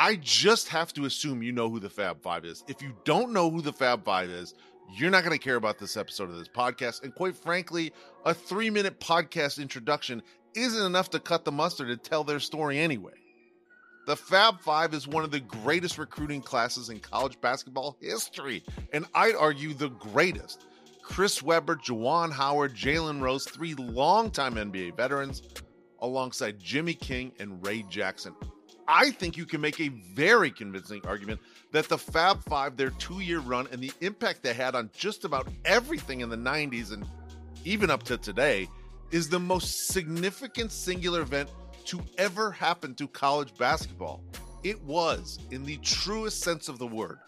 I just have to assume you know who the Fab Five is. If you don't know who the Fab Five is, you're not going to care about this episode of this podcast. And quite frankly, a three minute podcast introduction isn't enough to cut the mustard to tell their story anyway. The Fab Five is one of the greatest recruiting classes in college basketball history, and I'd argue the greatest. Chris Webber, Juwan Howard, Jalen Rose, three longtime NBA veterans, alongside Jimmy King and Ray Jackson. I think you can make a very convincing argument that the Fab Five, their two year run, and the impact they had on just about everything in the 90s and even up to today, is the most significant singular event to ever happen to college basketball. It was, in the truest sense of the word,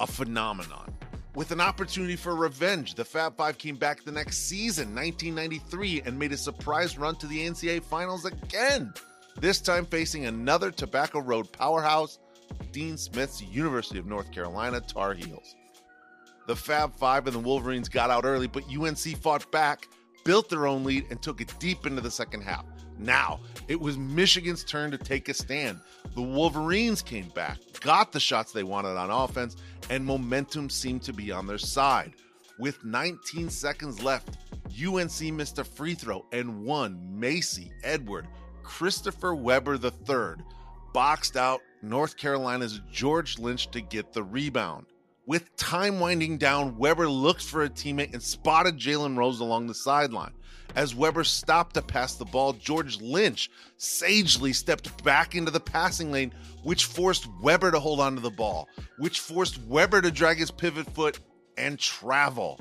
a phenomenon. With an opportunity for revenge, the Fab Five came back the next season, 1993, and made a surprise run to the NCAA Finals again. This time facing another Tobacco Road powerhouse, Dean Smith's University of North Carolina Tar Heels. The Fab Five and the Wolverines got out early, but UNC fought back, built their own lead, and took it deep into the second half. Now, it was Michigan's turn to take a stand. The Wolverines came back, got the shots they wanted on offense, and momentum seemed to be on their side. With 19 seconds left, UNC missed a free throw and one Mayce Edward Christopher Webber III boxed out North Carolina's George Lynch to get the rebound. With time winding down, Webber looked for a teammate and spotted Jalen Rose along the sideline. As Webber stopped to pass the ball, George Lynch sagely stepped back into the passing lane, which forced Webber to hold onto the ball, which forced Webber to drag his pivot foot and travel.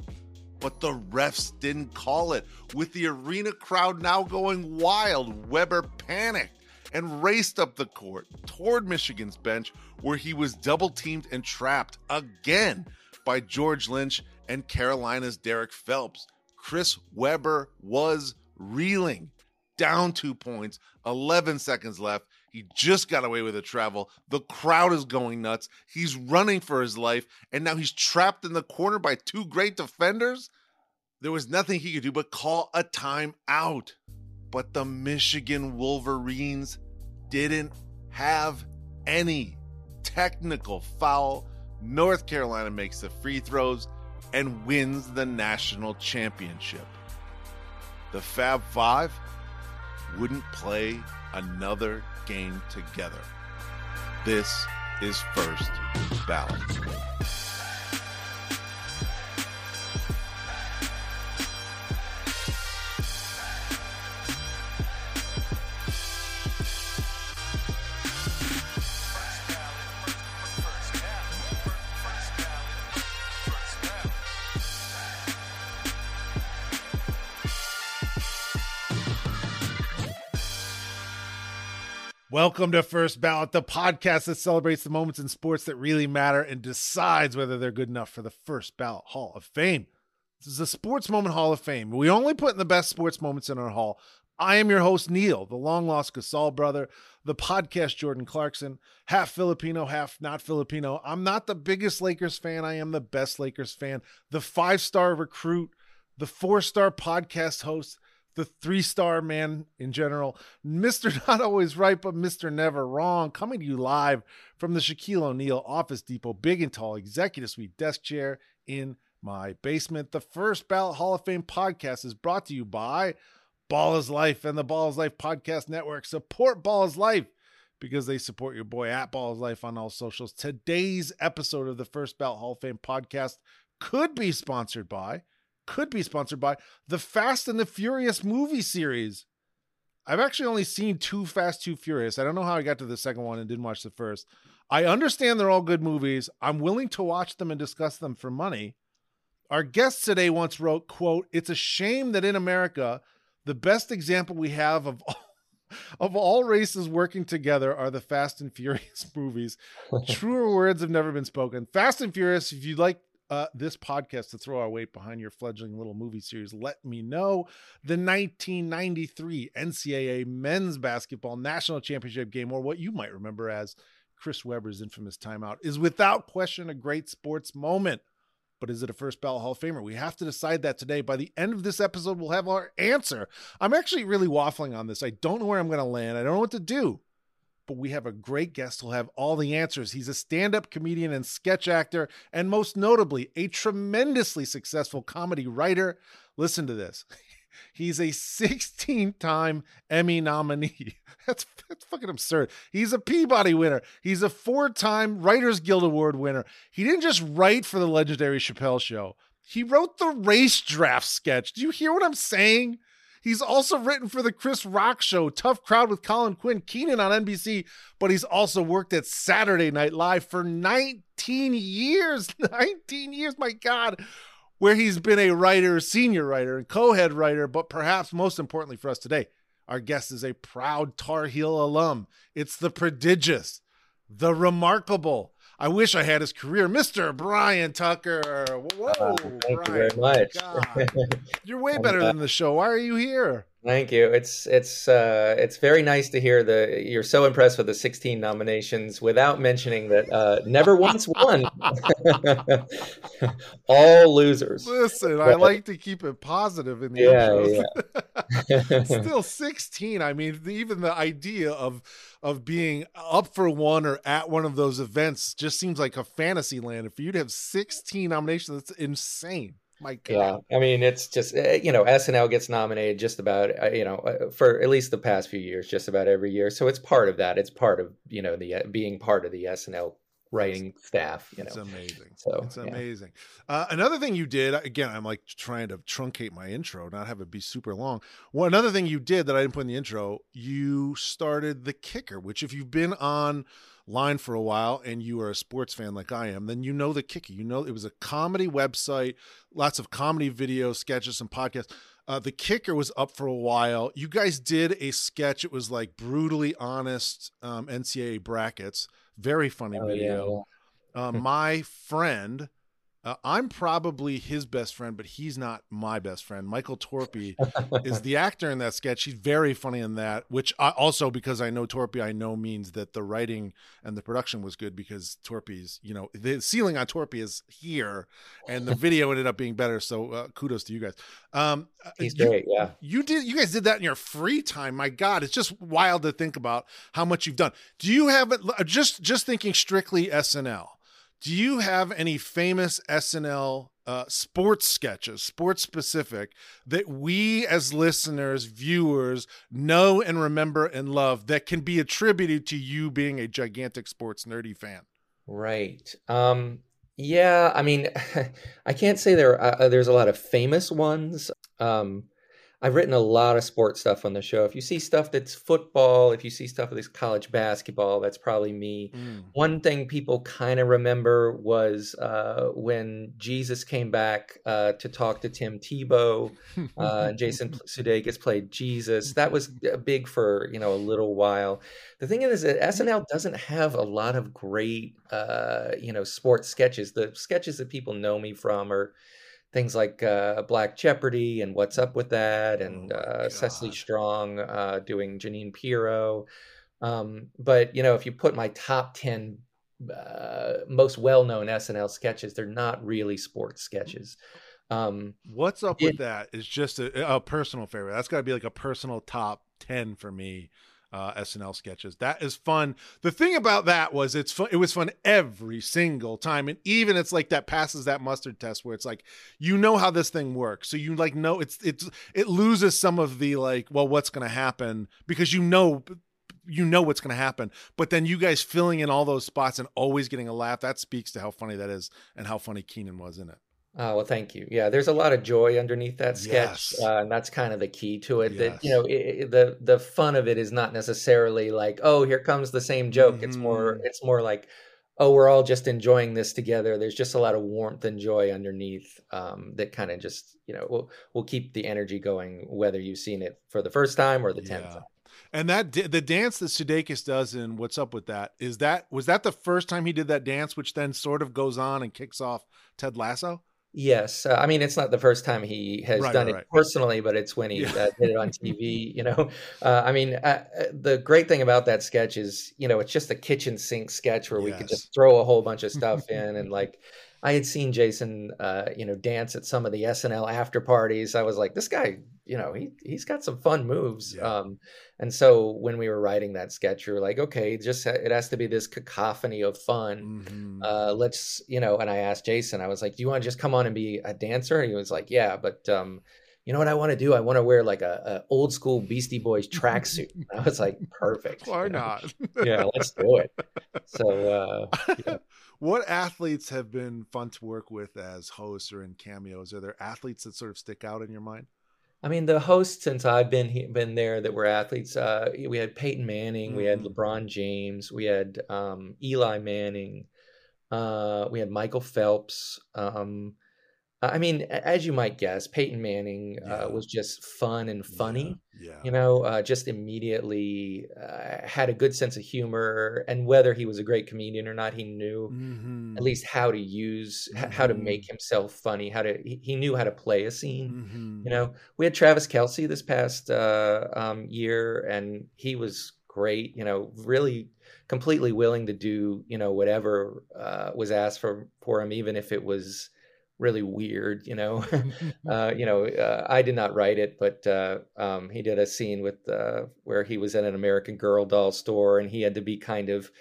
But the refs didn't call it. With the arena crowd now going wild, Webber panicked and raced up the court toward Michigan's bench, where he was double teamed and trapped again by George Lynch and Carolina's Derrick Phelps. Chris Webber was reeling, down two points, 11 seconds left. He just got away with a travel. The crowd is going nuts. He's running for his life, and now he's trapped in the corner by two great defenders. There was nothing he could do but call a timeout. But the Michigan Wolverines didn't have any technical foul. North Carolina makes the free throws and wins the national championship. The Fab Five wouldn't play another game together. This is First Ballot. Welcome to First Ballot, the podcast that celebrates the moments in sports that really matter and decides whether they're good enough for the First Ballot Hall of Fame. This is the Sports Moment Hall of Fame. We only put in the best sports moments in our hall. I am your host, Neil, the long lost Gasol brother, the podcast Jordan Clarkson, half Filipino, half not Filipino. I'm not the biggest Lakers fan. I am the best Lakers fan, the five star recruit, the four star podcast host, the three star man in general, Mr. Not Always Right, but Mr. Never Wrong, coming to you live from the Shaquille O'Neal Office Depot, big and tall executive suite desk chair in my basement. The First Ballot Hall of Fame podcast is brought to you by Ball is Life and the Ball is Life Podcast Network. Support Ball is Life because they support your boy at Ball is Life on all socials. Today's episode of the First Ballot Hall of Fame podcast could be sponsored by could be sponsored by the Fast and the Furious movie series. I've actually only seen two Fast, Two Furious. I don't know how I got to the second one and didn't watch the first. I understand they're all good movies. I'm willing to watch them and discuss them for money. Our guest today once wrote, quote, It's a shame that in America, the best example we have of all, of all races working together are the Fast and Furious movies. Truer words have never been spoken. Fast and Furious, if you'd like uh, this podcast to throw our weight behind your fledgling little movie series, let me know. The 1993 NCAA men's basketball national championship game, or what you might remember as Chris Webber's infamous timeout, is without question a great sports moment. But is it a first ballot Hall of Famer? We have to decide that today. By the end of this episode, we'll have our answer. I'm actually really waffling on this. I don't know where I'm going to land. I don't know what to do but we have a great guest who'll have all the answers. He's a stand up comedian and sketch actor, and most notably, a tremendously successful comedy writer. Listen to this. He's a 16 time Emmy nominee. That's, that's fucking absurd. He's a Peabody winner. He's a four time Writers Guild Award winner. He didn't just write for the legendary Chappelle show, he wrote the race draft sketch. Do you hear what I'm saying? He's also written for the Chris Rock Show, Tough Crowd with Colin Quinn, Kenan on NBC, but he's also worked at Saturday Night Live for 19 years. 19 years, my God, where he's been a writer, senior writer, and co head writer, but perhaps most importantly for us today, our guest is a proud Tar Heel alum. It's the prodigious, the remarkable, I wish I had his career, Mr. Bryan Tucker. Whoa, uh, thank Bryan. you very much. You're way better than the show. Why are you here? Thank you. It's it's uh, it's very nice to hear the you're so impressed with the 16 nominations without mentioning that uh, never once won. All losers. Listen, but, I like to keep it positive in the yeah, yeah. Still 16. I mean, even the idea of of being up for one or at one of those events just seems like a fantasy land. If you'd have 16 nominations, that's insane. My God. Yeah, I mean, it's just eh, you know, SNL gets nominated just about uh, you know uh, for at least the past few years, just about every year. So it's part of that. It's part of you know the uh, being part of the SNL writing staff. You know, it's amazing. So it's amazing. Yeah. Uh, another thing you did again, I'm like trying to truncate my intro, not have it be super long. Well, another thing you did that I didn't put in the intro, you started the kicker, which if you've been on line for a while and you are a sports fan like I am, then you know the kicker. You know it was a comedy website, lots of comedy videos, sketches, and podcasts. Uh, the kicker was up for a while. You guys did a sketch. It was like brutally honest um, NCAA brackets. Very funny oh, video. Yeah, yeah. uh, my friend uh, I'm probably his best friend, but he's not my best friend. Michael Torpey is the actor in that sketch. He's very funny in that, which I, also because I know Torpey, I know means that the writing and the production was good because Torpey's, you know, the ceiling on Torpey is here, and the video ended up being better. So uh, kudos to you guys. Um, uh, he's you, great, yeah. You did, you guys did that in your free time. My God, it's just wild to think about how much you've done. Do you have it? Just just thinking strictly SNL do you have any famous SNL uh, sports sketches, sports specific, that we as listeners, viewers know and remember and love that can be attributed to you being a gigantic sports nerdy fan? Right. Um, yeah. I mean, I can't say there. Uh, there's a lot of famous ones. Um, I've written a lot of sports stuff on the show. If you see stuff that's football, if you see stuff that's college basketball, that's probably me. Mm. One thing people kind of remember was uh, when Jesus came back uh, to talk to Tim Tebow, uh, and Jason Sudeikis played Jesus. That was big for you know a little while. The thing is that SNL doesn't have a lot of great uh, you know sports sketches. The sketches that people know me from are things like uh, Black Jeopardy and What's Up with That, and oh uh, Cecily Strong uh, doing Jeanine Pirro. Um, but you know, if you put my top ten uh, most well-known SNL sketches, they're not really sports sketches. Um, What's up it, with that is just a, a personal favorite. That's got to be like a personal top ten for me uh, SNL sketches. That is fun. The thing about that was it's fun. It was fun every single time, and even it's like that passes that mustard test where it's like you know how this thing works, so you like know it's it's it loses some of the like well what's going to happen because you know you know what's going to happen but then you guys filling in all those spots and always getting a laugh that speaks to how funny that is and how funny Kenan was in it Oh, well, thank you. Yeah, there's a lot of joy underneath that sketch, yes. uh, and that's kind of the key to it. Yes. That you know, it, it, the the fun of it is not necessarily like, oh, here comes the same joke. Mm-hmm. It's more, mm-hmm. it's more like, oh, we're all just enjoying this together. There's just a lot of warmth and joy underneath um, that kind of just, you know, will will keep the energy going, whether you've seen it for the first time or the tenth yeah. time. And that the dance that Sudeikis does in What's Up with That is that was that the first time he did that dance, which then sort of goes on and kicks off Ted Lasso. Yes, uh, I mean it's not the first time he has Right, done right, it right. personally, but it's when he Yeah. uh, did it on TV. You know, uh, I mean uh, uh, the great thing about that sketch is you know it's just a kitchen sink sketch where we could just throw a whole bunch of stuff in and like. I had seen Jason, uh, you know, dance at some of the SNL after parties. I was like, this guy, you know, he he's got some fun moves. Yeah. Um, and so when we were writing that sketch, we were like, okay, just ha- it has to be this cacophony of fun Mhm. uh, let's you know and i asked jason i was like do you want to just come on and be a dancer and he was like yeah but um you know what i want to do i want to wear like a, a old school beastie boys tracksuit i was like perfect Why you know? not? yeah let's do it so uh what athletes have been fun to work with as hosts or in cameos? Are there athletes that sort of stick out in your mind? i mean the hosts since i've been been there that were athletes uh we had peyton manning we had Mhm. lebron james we had um eli manning uh we had michael phelps um I mean, as you might guess, Peyton Manning Yeah. uh, was just fun and funny. Yeah. you know uh, just immediately uh, had a good sense of humor and whether he was a great comedian or not he knew Mhm. at least how to use h- how to make himself funny how to he, he knew how to play a scene Mhm. you know we had travis kelce this past uh, um, year and he was great you know really completely willing to do you know whatever uh, was asked for for him even if it was really weird you know uh, you know, uh, I did not write it, but uh, um, he did a scene with uh, where he was in an American Girl doll store and he had to be kind of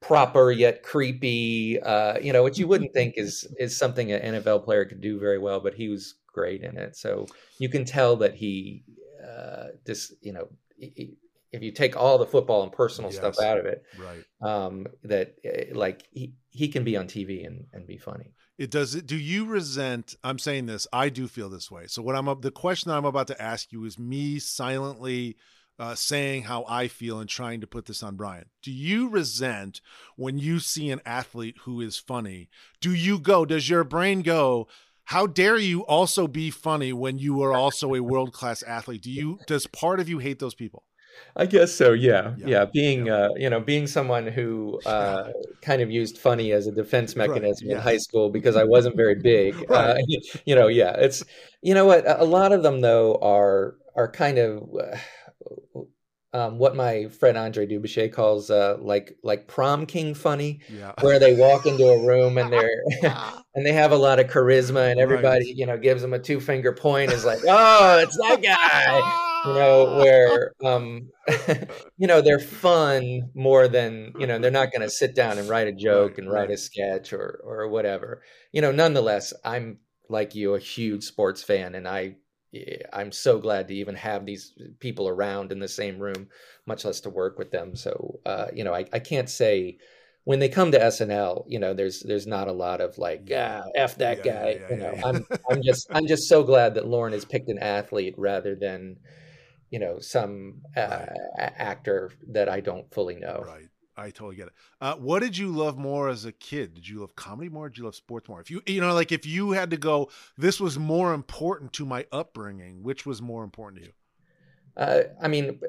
proper yet creepy, uh, you know, which you wouldn't think is is something an NFL player could do very well, but he was great in it. So you can tell that he uh, this, you know, i- if you take all the football and personal stuff out of it, right. um, that uh, like he he can be on TV and and be funny. It does it. Do you resent? I'm saying this. I do feel this way. So what I'm. The question I'm about to ask you is me silently uh, saying how I feel and trying to put this on Bryan. Do you resent when you see an athlete who is funny? Do you go? Does your brain go? How dare you also be funny when you are also a world class athlete? Do you? Does part of you hate those people? I guess so. Yeah, Yeah, yeah. Being, uh, you know, being someone who uh, kind of used funny as a defense Right, mechanism in high school because I wasn't very big. uh, you know, yeah. It's, you know what? A lot of them though are are kind of. Uh, um, what my friend Andre Dubuchet calls uh, like like prom king funny, Yeah. where they walk into a room and they're and they have a lot of charisma and everybody you know gives them a two finger point is like oh it's that guy you know where um you know they're fun more than you know they're not going to sit down and write a joke and write a sketch or or whatever you know nonetheless i'm like you a huge sports fan and i eh, i'm so glad to even have these people around in the same room much less to work with them so uh you know i, I can't say when they come to SNL, you know, there's there's not a lot of like, ah, f that Yeah, guy. yeah, yeah, you know. I'm I'm just I'm just so glad that Lorne has picked an athlete rather than, you know, some uh, Right. actor that I don't fully know. Right. I totally get it. Uh, what did you love more as a kid? Did you love comedy more? Or did you love sports more? If you, you know, like if you had to go, this was more important to my upbringing. Which was more important to you? Uh, I mean,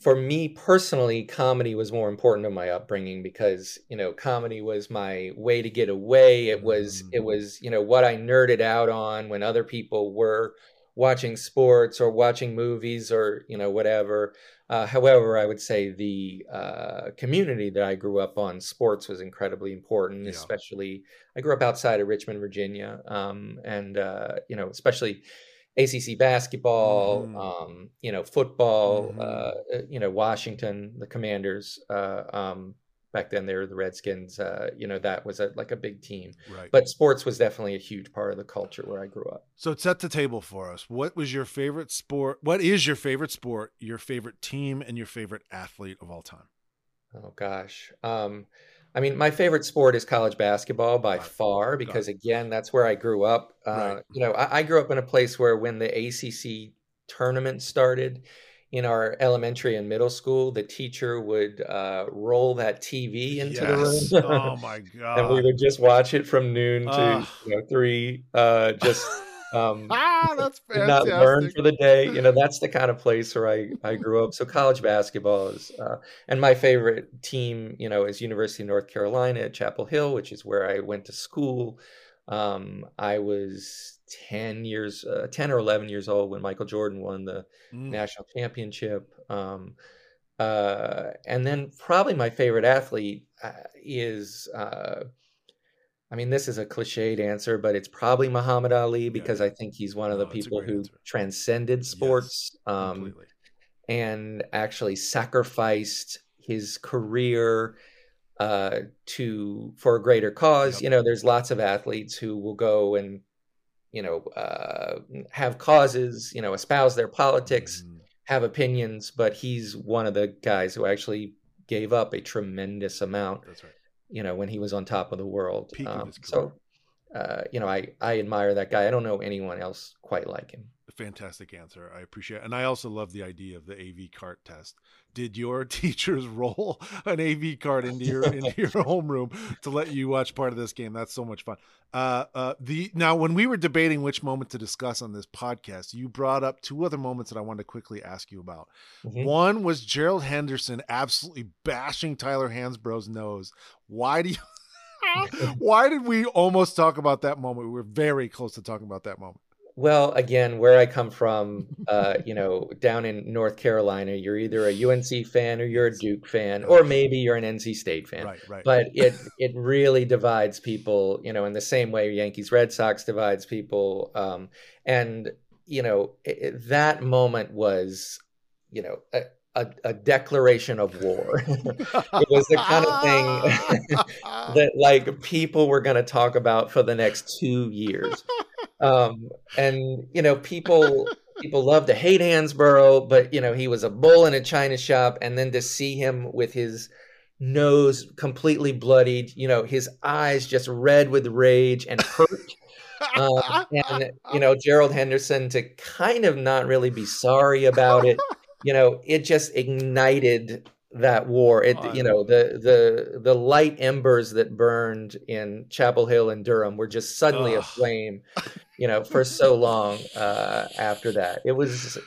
for me personally, comedy was more important to my upbringing because you know, comedy was my way to get away. It was it Mm. was you know what I nerded out on when other people were watching sports or watching movies or you know whatever. Uh, however, I would say the uh, community that I grew up on, sports was incredibly important. Yeah. Especially, I grew up outside of Richmond, Virginia, um, and uh, you know, especially ACC basketball, Mhm. um, you know, football, Mhm. uh, you know, Washington, the Commanders. Uh, um, back then, they were the Redskins. Uh, you know, that was a, like a big team. Right. But sports was definitely a huge part of the culture where I grew up. so set the table for us. What was your favorite sport? What is your favorite sport? Your favorite team and your favorite athlete of all time? Oh gosh. Um, I mean, my favorite sport is college basketball by Right. far because, again, that's where I grew up. Uh, Right. You know, I, I grew up in a place where when the ACC tournament started in our elementary and middle school, the teacher would uh, roll that TV into Yes. the room. oh my god! and we would just watch it from noon to Ugh. you know, three, uh, just Um, ah, that's did not learn for the day. You know, that's the kind of place where I, I grew up. So college basketball is, uh, and my favorite team, you know, is University of North Carolina at Chapel Hill, which is where I went to school. Um, I was 10 years, uh, 10 or 11 years old when Michael Jordan won the Mm. national championship. Um, uh, and then probably my favorite athlete uh, is, uh, I mean, this is a cliched answer, but it's probably Muhammad Ali because I think he's one of No, the people who answer. transcended sports um, Completely. and actually sacrificed his career uh, to for a greater cause. Yep. You know, there's lots of athletes who will go and you know uh, have causes, you know, espouse their politics, Mhm. have opinions, but he's one of the guys who actually gave up a tremendous amount That's right. you know, when he was on top of the world. Um, so, uh, you know, I, I admire that guy. I don't know anyone else quite like him. Fantastic answer. I appreciate it. And I also love the idea of the AV cart test. Did your teachers roll an AV card into your into your homeroom to let you watch part of this game? That's so much fun. Uh, uh, the now when we were debating which moment to discuss on this podcast, you brought up two other moments that I wanted to quickly ask you about. Mhm. One was Gerald Henderson absolutely bashing Tyler Hansbrough's nose. Why do you? Why did we almost talk about that moment? We were very close to talking about that moment. Well, again, where I come from, uh, you know, down in North Carolina, you're either a UNC fan or you're a Duke fan, or maybe you're an NC State fan. Right, right. But it it really divides people, you know, in the same way Yankees Red Sox divides people. Um, and you know, it, it- that moment was, you know, a, a, a declaration of war. it was the kind of thing that like people were going to talk about for the next two years. Um, and you know, people people love to hate Hansbrough, but you know, he was a bull in a china shop, and then to see him with his nose completely bloodied, you know, his eyes just red with rage and hurt. Um, and you know Gerald Henderson to kind of not really be sorry about it. You know, it just ignited that war. It you know the the the light embers that burned in Chapel Hill and Durham were just suddenly Ugh. aflame. You know, for so long uh, after that, it was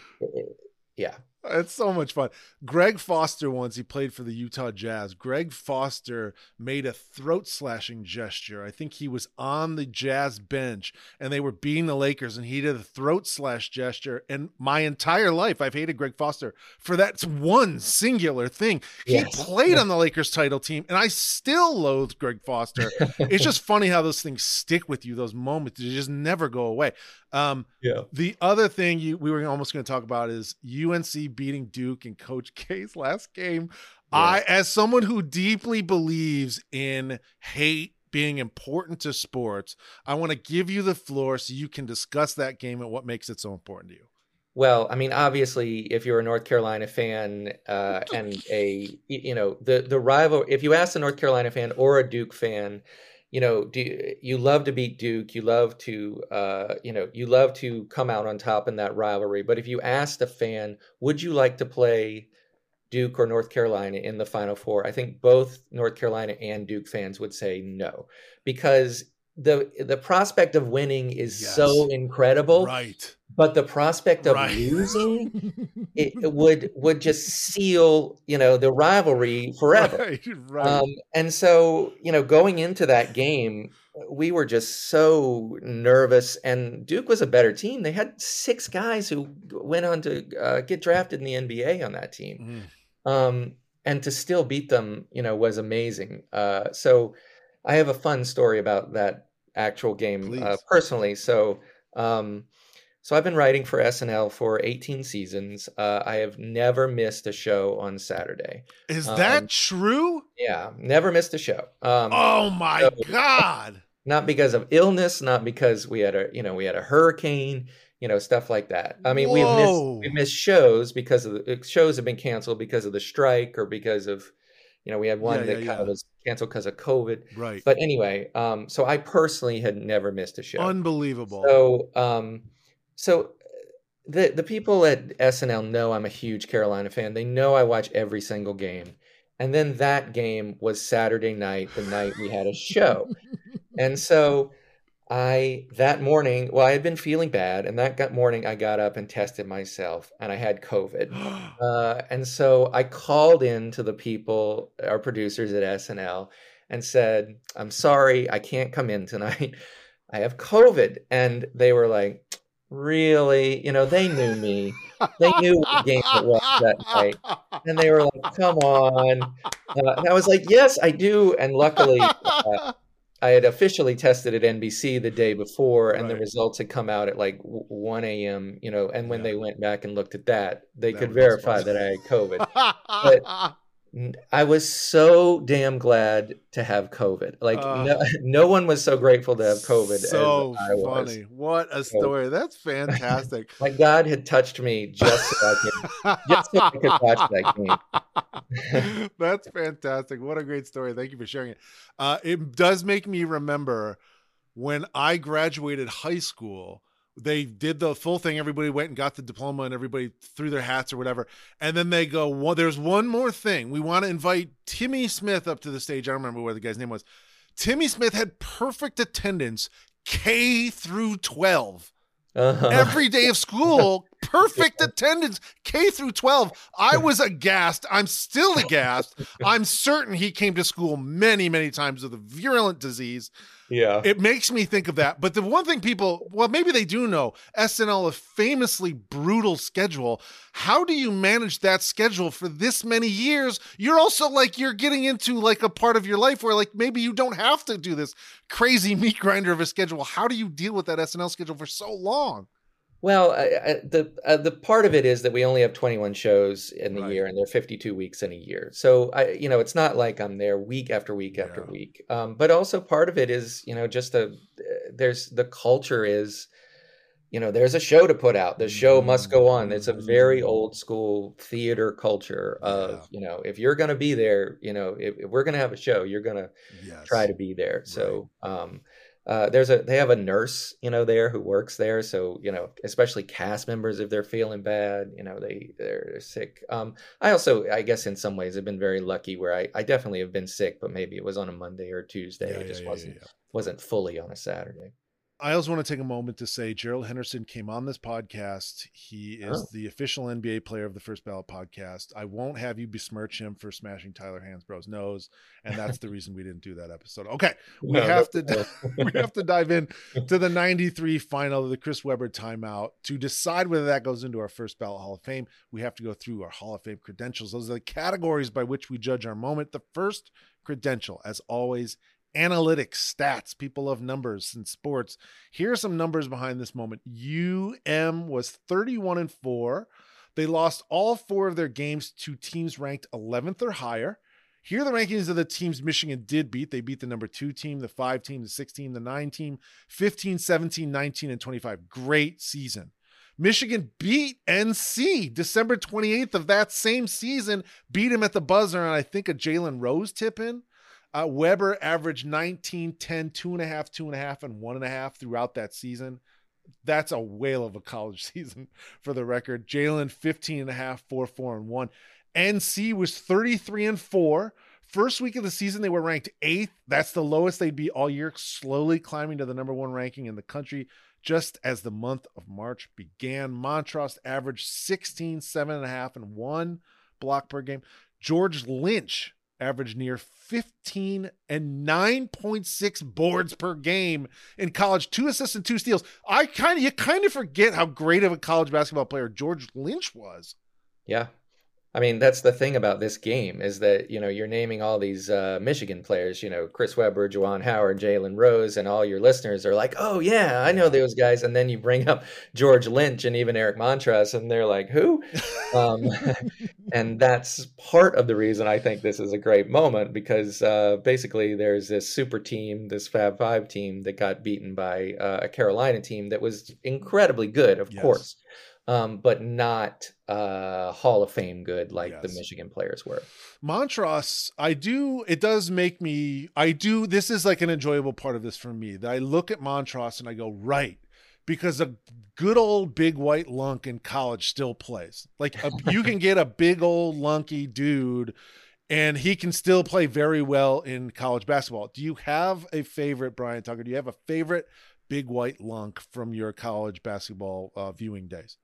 yeah. It's so much fun. Greg Foster once he played for the Utah Jazz. Greg Foster made a throat slashing gesture. I think he was on the Jazz bench and they were beating the Lakers and he did a throat slash gesture. And my entire life I've hated Greg Foster for that one singular thing. He Yes. played on the Lakers title team and I still loathe Greg Foster. it's just funny how those things stick with you, those moments. They just never go away. Um, Yeah. the other thing you we were almost going to talk about is UNC beating Duke in Coach K's last game. I, as someone who deeply believes in hate being important to sports, I want to give you the floor so you can discuss that game and what makes it so important to you. Well, I mean, obviously, if you're a North Carolina fan uh, and a you know the the rival, if you ask a North Carolina fan or a Duke fan, you know, do you, love to beat Duke, you love to uh, you know you love to come out on top in that rivalry. But if you asked a fan, would you like to play Duke or North Carolina in the Final Four? I think both North Carolina and Duke fans would say no because the the prospect of winning is Yes. so incredible right. but the prospect of Right. losing it, it would would just seal you know the rivalry forever Right. Right. um, and so you know going into that game we were just so nervous and duke was a better team they had six guys who went on to uh, get drafted in the nba on that team Mm. um, and to still beat them, you know, was amazing. Uh, so I have a fun story about that actual game uh, personally. So, um, so I've been writing for SNL for 18 seasons. Uh, I have never missed a show on Saturday. Is um, that true? Yeah, never missed a show. Um, Oh my so- God. not because of illness, not because we had a you know we had a hurricane, you know stuff like that. I mean we've missed we missed shows because of the shows have been canceled because of the strike or because of you know we had one Yeah, that yeah, kind of was canceled because of COVID. Right. But anyway, um, so I personally had never missed a show. Unbelievable. So, um, so the the people at SNL know I'm a huge Carolina fan. They know I watch every single game. And then that game was Saturday night, the night we had a show. and so I that morning, well, I had been feeling bad, and that morning I got up and tested myself, and I had COVID. Uh, and so I called in to the people, our producers at SNL, and said, "I'm sorry, I can't come in tonight. I have COVID." And they were like, "Really? You know, they knew me. They knew what game it was that night, and they were like, "Come on." Uh, and I was like, "Yes, I do." And luckily. Uh, I had officially tested at NBC the day before, and right. the results had come out at like 1 a.m. You know, and when yeah. they went back and looked at that, they that could verify that I had COVID. but I was so damn glad to have COVID. Like uh, no, no one was so grateful to have COVID. So funny! What a story! So, That's fantastic. like God had touched me just so I could, just so I could watch that game. That's fantastic! What a great story! Thank you for sharing it. Uh, it does make me remember when I graduated high school they did the full thing. Everybody went and got the diploma, and everybody threw their hats or whatever. And then they go, "Well, there's one more thing. We want to invite Timmy Smith up to the stage." I don't remember what the guy's name was. Timmy Smith had perfect attendance, K through 12 uh-huh. Every day of school, perfect attendance, K through 12. I was aghast. I'm still aghast. I'm certain he came to school many, many times with a virulent disease. Yeah. It makes me think of that. But the one thing people, well, maybe they do know SNL, a famously brutal schedule. How do you manage that schedule for this many years? You're also like, you're getting into like a part of your life where like maybe you don't have to do this crazy meat grinder of a schedule. How do you deal with that SNL schedule for so long? Well, I, I, the uh, the part of it is that we only have 21 shows in the right. year, and they're 52 weeks in a year. So I, you know, it's not like I'm there week after week yeah. after week. Um, but also part of it is, you know, just a there's the culture is, you know, there's a show to put out. The show must go on. It's a very old school theater culture of, yeah. you know, if you're going to be there, you know, if, if we're going to have a show, you're going to yes. try to be there. So. Right. Um, uh, there's a they have a nurse you know there who works there. So you know especially cast members if they're feeling bad you know they they're sick. Um i also i guess in some ways have been very lucky where i i definitely have been sick but maybe it was on a monday or tuesday. Yeah, it just yeah, wasn't yeah, wasn't fully on a saturday I also want to take a moment to say Gerald Henderson came on this podcast. He is oh. the official NBA player of the First Ballot podcast. I won't have you besmirch him for smashing Tyler Hansbrough's nose, and that's the reason we didn't do that episode. Okay, we no, have to we have to dive in to the '93 final of the Chris Webber timeout to decide whether that goes into our First Ballot Hall of Fame. We have to go through our Hall of Fame credentials. Those are the categories by which we judge our moment. The first credential, as always, analytics, stats, people love numbers in sports. Here are some numbers behind this moment. UM was 31 and 4. They lost all four of their games to teams ranked 11th or higher. Here are the rankings of the teams Michigan did beat. They beat the number two team, the five team, the six team, the nine team, 15, 17, 19, and 25. Great season. Michigan beat NC December 28th of that same season, beat him at the buzzer, and I think a Jalen Rose tip in. Uh, Webber averaged 19, 10, two and a half, two and a half, and one and a half throughout that season. That's a whale of a college season for the record. Jalen, 15 and a half, four, four, and one. NC was 33 and four. First week of the season, they were ranked eighth. That's the lowest they'd be all year, slowly climbing to the number one ranking in the country just as the month of March began. Montross averaged 16, seven and a half, and one block per game. George Lynch averaged near 15 and 9.6 boards per game in college, two assists and two steals. I kind of you kind of forget how great of a college basketball player George Lynch was. Yeah, I mean, that's the thing about this game is that, you know, you're naming all these uh, Michigan players, you know, Chris Webber, Juwan Howard, Jalen Rose, and all your listeners are like, oh, yeah, I know those guys. And then you bring up George Lynch and even Eric Montross, and they're like, who? Um, and that's part of the reason I think this is a great moment because uh, basically there's this super team, this Fab Five team that got beaten by uh, a Carolina team that was incredibly good, of yes. course um, but not uh, Hall of Fame good like yes. the Michigan players were. Montross, I do. It does make me. I do. This is like an enjoyable part of this for me. That I look at Montross and I go right because a good old big white lunk in college still plays. Like a, you can get a big old lunky dude and he can still play very well in college basketball. Do you have a favorite, Bryan Tucker? Do you have a favorite big white lunk from your college basketball uh, viewing days?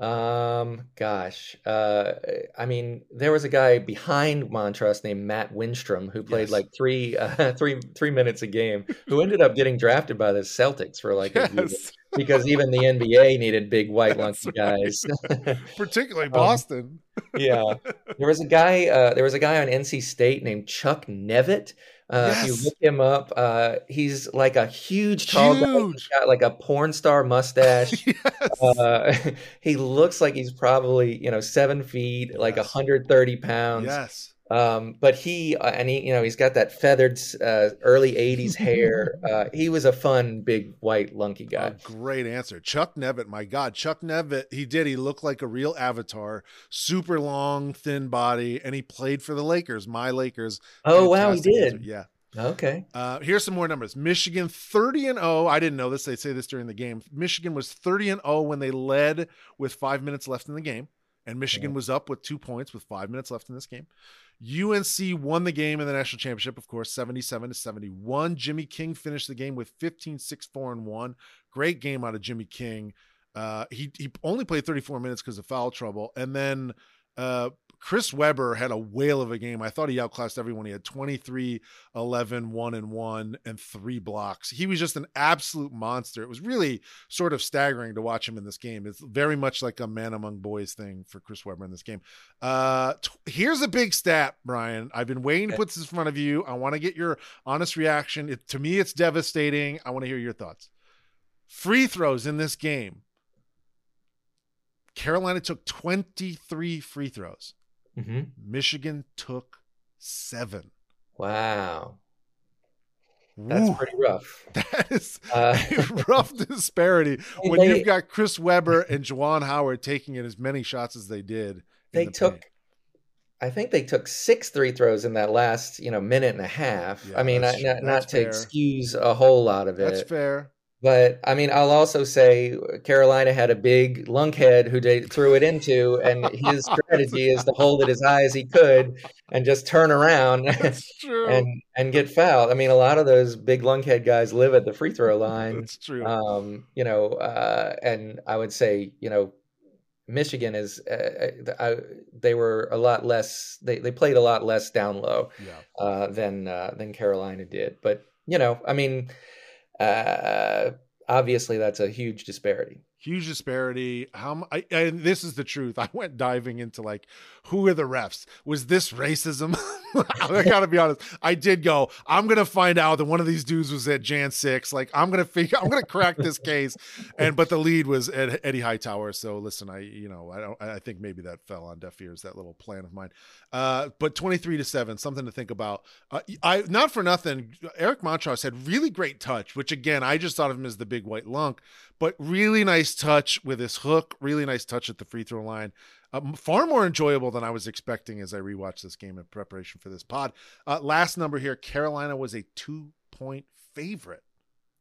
Um, gosh, uh, I mean, there was a guy behind Montross named Matt Wenstrom who played Yes. like three, uh, three, three minutes a game, who ended up getting drafted by the Celtics for like a year because even the NBA needed big white That's lunky right. guys. particularly Um, Boston. yeah, there was a guy, uh, there was a guy on NC State named Chuck Nevitt. Uh, If you look him up, uh, he's like a huge, tall guy. He's Huge. got like a porn star mustache. yes. Uh, he looks like he's probably you know seven feet, like Yes. 130 pounds. yes. Um, but he uh, and he, you know, he's got that feathered uh, early '80s hair. Uh, he was a fun, big, white, lunky guy. great answer. Chuck Nevitt, my God. Chuck Nevitt, he did. He looked like a real avatar. Super long, thin body, and he played for the Lakers, my Lakers. Oh wow, he Fantastic answer. did. Yeah. Okay. Uh, here's some more numbers. Michigan 30 and 0. I didn't know this. They say this during the game. Michigan was 30 and 0 when they led with five minutes left in the game, and Michigan Yeah. was up with two points with five minutes left in this game. UNC won the game in the national championship, of course, 77 to 71. Jimmy King finished the game with 15, 6, 4, and 1. Great game out of Jimmy King. Uh, he he only played 34 minutes because of foul trouble, and then uh, Chris Webber had a whale of a game. I thought he outclassed everyone. He had 23, 11, 1 and 1, and three blocks. He was just an absolute monster. It was really sort of staggering to watch him in this game. It's very much like a man among boys thing for Chris Webber in this game. Uh, t- here's a big stat, Bryan. I've been waiting to put this in front of you. I want to get your honest reaction. It, to me, it's devastating. I want to hear your thoughts. Free throws in this game. Carolina took 23 free throws. Hmm Michigan took seven. Wow, that's Woo. pretty rough. That is Uh, a rough disparity when they- you've got Chris Webber and Juwan Howard taking in as many shots as they did. they the took paint. I think they took six three throws in that last, you know, minute and a half. Yeah, I mean, I, not, not to excuse a whole lot of it. That's fair. But I mean, I'll also say Carolina had a big lunkhead who they threw it into, and his strategy is to hold it as high as he could and just turn around and and get fouled. I mean, a lot of those big lunkhead guys live at the free throw line. That's true. um, you know, uh, and I would say, you know, Michigan is, uh, I, they were a lot less, they, they played a lot less down low yeah. uh, than uh, than Carolina did. But you know, I mean, uh, obviously that's a huge disparity. huge disparity how I, and this is the truth i went diving into like who are the refs? Was this racism? I gotta be honest. I did go i'm gonna find out that one of these dudes was at jan 6 like i'm gonna figure i'm gonna crack this case. And but the lead was Ed, eddie hightower. So listen i you know i don't i think maybe that fell on deaf ears that little plan of mine. Uh but 23 to 7 something to think about. Uh, i not for nothing eric montross had really great touch which again i just thought of him as the big white lunk but really nice touch with his hook. Really nice touch at the free throw line. Um, far more enjoyable than I was expecting as I rewatched this game in preparation for this pod. Uh, last number here Carolina was a two point favorite.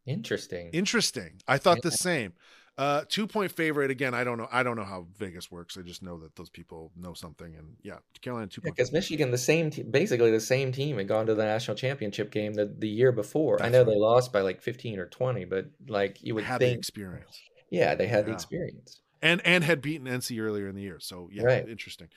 Interesting. Interesting. I thought Yeah. the same. Uh, two point favorite again. I don't know. I don't know how Vegas works. I just know that those people know something. And yeah, Carolina two point. Because Michigan, the same, te- basically the same team, had gone to the national championship game the, the year before. I know they lost by like fifteen or twenty, but like you would had the think, experience. yeah, they had the experience. And and had beaten NC earlier in the year. So yeah, Right. interesting.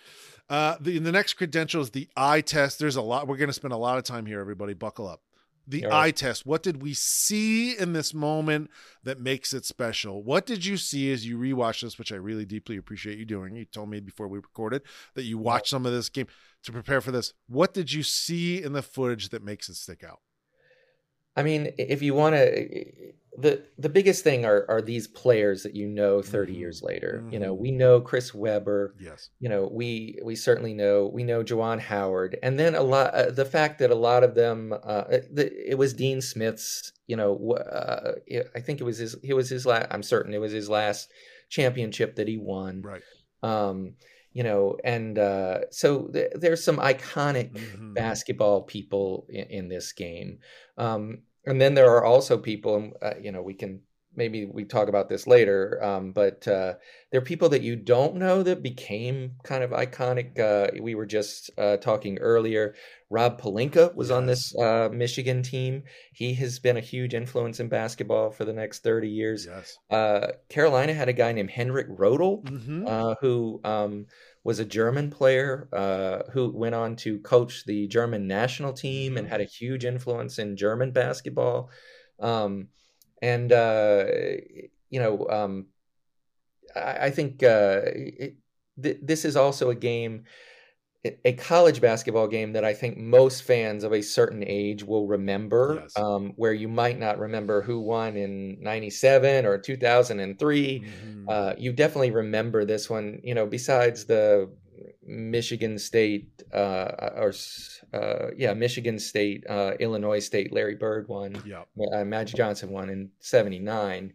Uh, the the next credential is the eye test. There's a lot. We're going to spend a lot of time here. Everybody, buckle up. The eye test. What did we see in this moment that makes it special? What did you see as you rewatched this, which I really deeply appreciate you doing? You told me before we recorded that you watched some of this game to prepare for this. What did you see in the footage that makes it stick out? I mean, if you want to, the the biggest thing are are these players that you know 30 Mhm. years later. You know, Mhm. we know Chris Webber. Yes. You know, we we certainly know we know Juwan Howard, and then a lot uh, the fact that a lot of them, uh, the, it was Dean Smith's. You know, uh, I think it was his. It was his last. I'm certain it was his last championship that he won. Right. Um, you know, and uh, so th- there's some iconic Mhm. basketball people in, in this game. Um, and then there are also people, uh, you know, we can maybe we talk about this later, um, but uh, there are people that you don't know that became kind of iconic. Uh, we were just uh, talking earlier. Rob Pelinka was yes. on this uh, Michigan team. He has been a huge influence in basketball for the next 30 years. Yes. Uh, Carolina had a guy named Henrik Rödl, mm-hmm. Uh, who um, was a German player who went on to coach the German national team and mm-hmm. had a huge influence in German basketball. Um, and uh, you know, um, I, I, think uh, it, th- this is also a game, a college basketball game that I think most fans of a certain age will remember. Yes. Um, where you might not remember who won in '97 or 2003, mm-hmm. uh, you definitely remember this one. You know, besides the Michigan State uh, or uh, yeah, Michigan State, uh, Illinois State, Larry Bird won. Yeah, uh, Magic Johnson won in '79.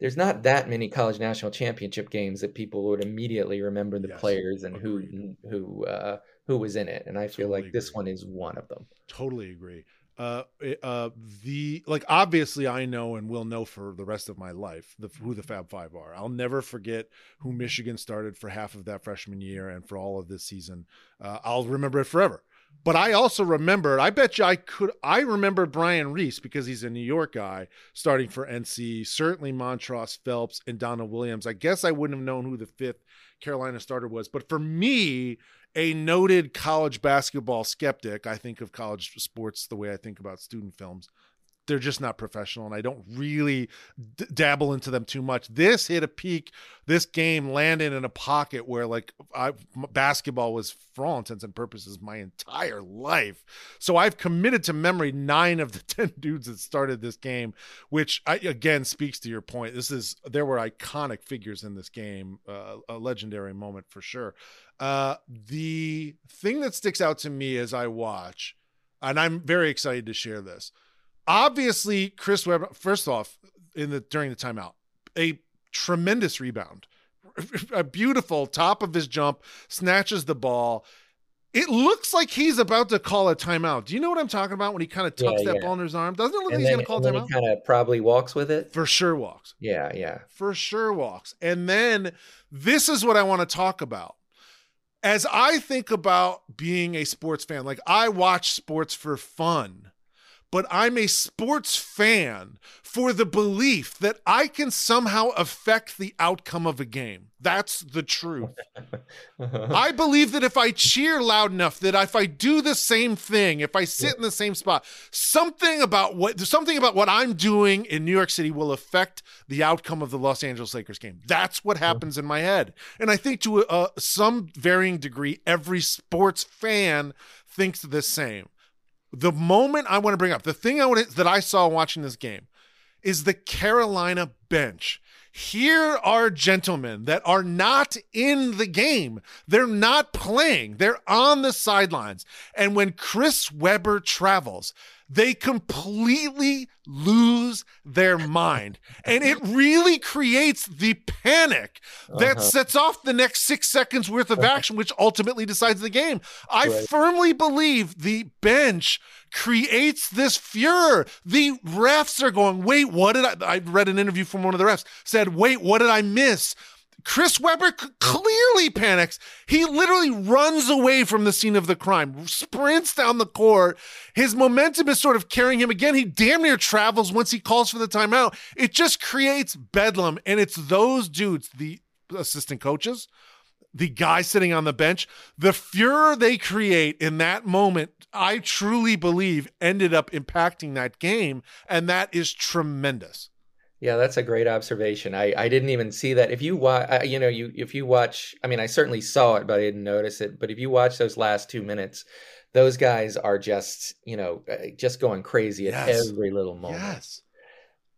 There's not that many college national championship games that people would immediately remember the yes, players and agreed. who who uh, who was in it, and I feel totally like agree. this one is one of them. Totally agree uh, uh, the like obviously I know and will know for the rest of my life the, who the Fab Five are. I'll never forget who Michigan started for half of that freshman year and for all of this season. Uh, I'll remember it forever. But I also remember, I bet you I could, I remember Brian Reese because he's a New York guy starting for NC, certainly Montross Phelps and Donald Williams. I guess I wouldn't have known who the fifth Carolina starter was. But for me, a noted college basketball skeptic. I think of college sports the way I think about student films. They're just not professional, and I don't really d- dabble into them too much. This hit a peak. This game landed in a pocket where, like, I, basketball was, for all intents and purposes, my entire life. So I've committed to memory nine of the ten dudes that started this game, which I, again speaks to your point. This is there were iconic figures in this game, uh, a legendary moment for sure. Uh, the thing that sticks out to me as I watch, and I'm very excited to share this. Obviously, Chris Webber. First off, in the during the timeout, a tremendous rebound, a beautiful top of his jump, snatches the ball. It looks like he's about to call a timeout. Do you know what I'm talking about when he kind of tucks yeah, that ball in his arm? Doesn't it look and like then, he's going to call a timeout? He kind of probably walks with it. For sure walks. Yeah, yeah. For sure walks. And then this is what I want to talk about as I think about being a sports fan, like I watch sports for fun, but I'm a sports fan for the belief that I can somehow affect the outcome of a game. That's the truth. I believe that if I cheer loud enough, that if I do the same thing, if I sit in the same spot, something about what something about what I'm doing in New York City will affect the outcome of the Los Angeles Lakers game. That's what happens in my head, and I think to a, some varying degree, every sports fan thinks the same. The moment I want to bring up, the thing I want that I saw watching this game, is the Carolina bench here are gentlemen that are not in the game. They're not playing. They're on the sidelines. And when Chris Webber travels, they completely lose their mind. And it really creates the panic that uh-huh. sets off the next six seconds worth of action, which ultimately decides the game. I right. firmly believe the bench creates this furor. The refs are going, wait, what did I? I read an interview from one of the refs said, wait, what did I miss? Chris Webber clearly panics. He literally runs away from the scene of the crime, sprints down the court. His momentum is sort of carrying him again. He damn near travels once he calls for the timeout. It just creates bedlam. And it's those dudes, the assistant coaches, the guy sitting on the bench, the furor they create in that moment, I truly believe ended up impacting that game. And that is tremendous. Yeah, that's a great observation. I, I didn't even see that. If you watch, you know, you if you watch, I mean, I certainly saw it, but I didn't notice it. But if you watch those last two minutes, those guys are just, you know, uh, just going crazy at yes. every little moment. Yes,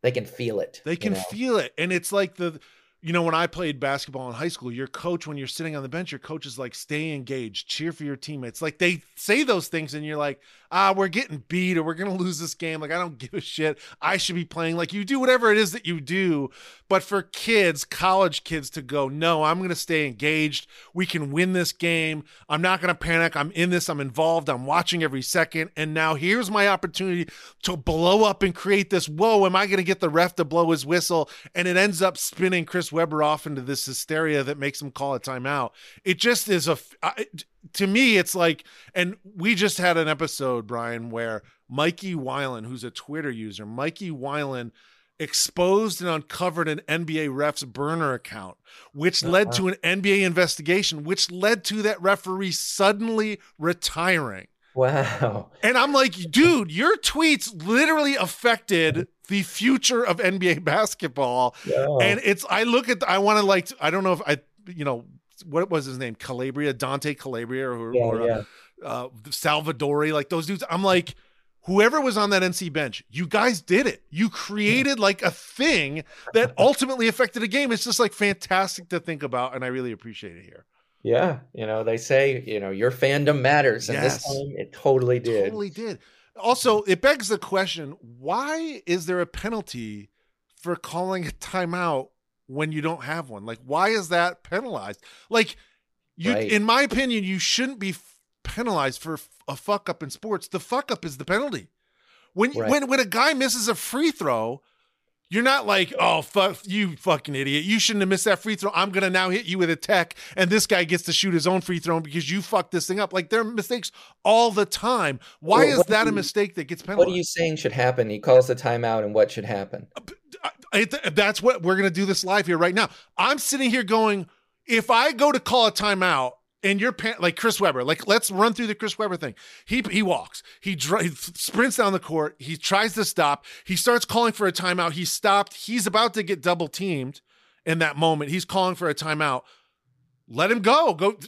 they can feel it. They can you know? feel it, and it's like the you know, when I played basketball in high school, your coach, when you're sitting on the bench, your coach is like, stay engaged, cheer for your teammates. Like they say those things, and you're like, ah, we're getting beat or we're going to lose this game. Like, I don't give a shit. I should be playing. Like, you do whatever it is that you do. But for kids, college kids to go, no, I'm going to stay engaged. We can win this game. I'm not going to panic. I'm in this. I'm involved. I'm watching every second. And now here's my opportunity to blow up and create this. Whoa, am I going to get the ref to blow his whistle? And it ends up spinning Chris Webber off into this hysteria that makes him call a timeout. It just is a, to me, it's like, and we just had an episode, Bryan, where Mikey Weiland, who's a Twitter user, Mikey Weiland exposed and uncovered an NBA ref's burner account, which led uh-huh. to an NBA investigation, which led to that referee suddenly retiring. Wow. And I'm like, dude, your tweets literally affected the future of NBA basketball. And it's, I look at, I want to like, I don't know if I, you know, what was his name? Calabria, Dante Calabria, or, yeah, or yeah. Uh, Salvadori, like those dudes. I'm like, whoever was on that NC bench, you guys did it. You created like a thing that ultimately affected a game. It's just like fantastic to think about, and I really appreciate it here. Yeah, you know they say you know your fandom matters, and yes. this time it totally did. Totally did. Also, it begs the question: Why is there a penalty for calling a timeout when you don't have one? Like, why is that penalized? Like, you, right. in my opinion, you shouldn't be penalized for a fuck up in sports. The fuck up is the penalty. When right. when when a guy misses a free throw, you're not like, oh fuck you fucking idiot. You shouldn't have missed that free throw. I'm gonna now hit you with a tech, and this guy gets to shoot his own free throw because you fucked this thing up. Like there are mistakes all the time. Why well, is that you, a mistake that gets penalized? What are you saying should happen? He calls the timeout, and what should happen? Uh, that's what we're gonna do this live here right now. I'm sitting here going, if I go to call a timeout and you're like Chris Webber, like let's run through the Chris Webber thing. He he walks, he, dr- he sprints down the court, he tries to stop, he starts calling for a timeout. He's stopped. He's about to get double teamed in that moment. He's calling for a timeout. Let him go. Go.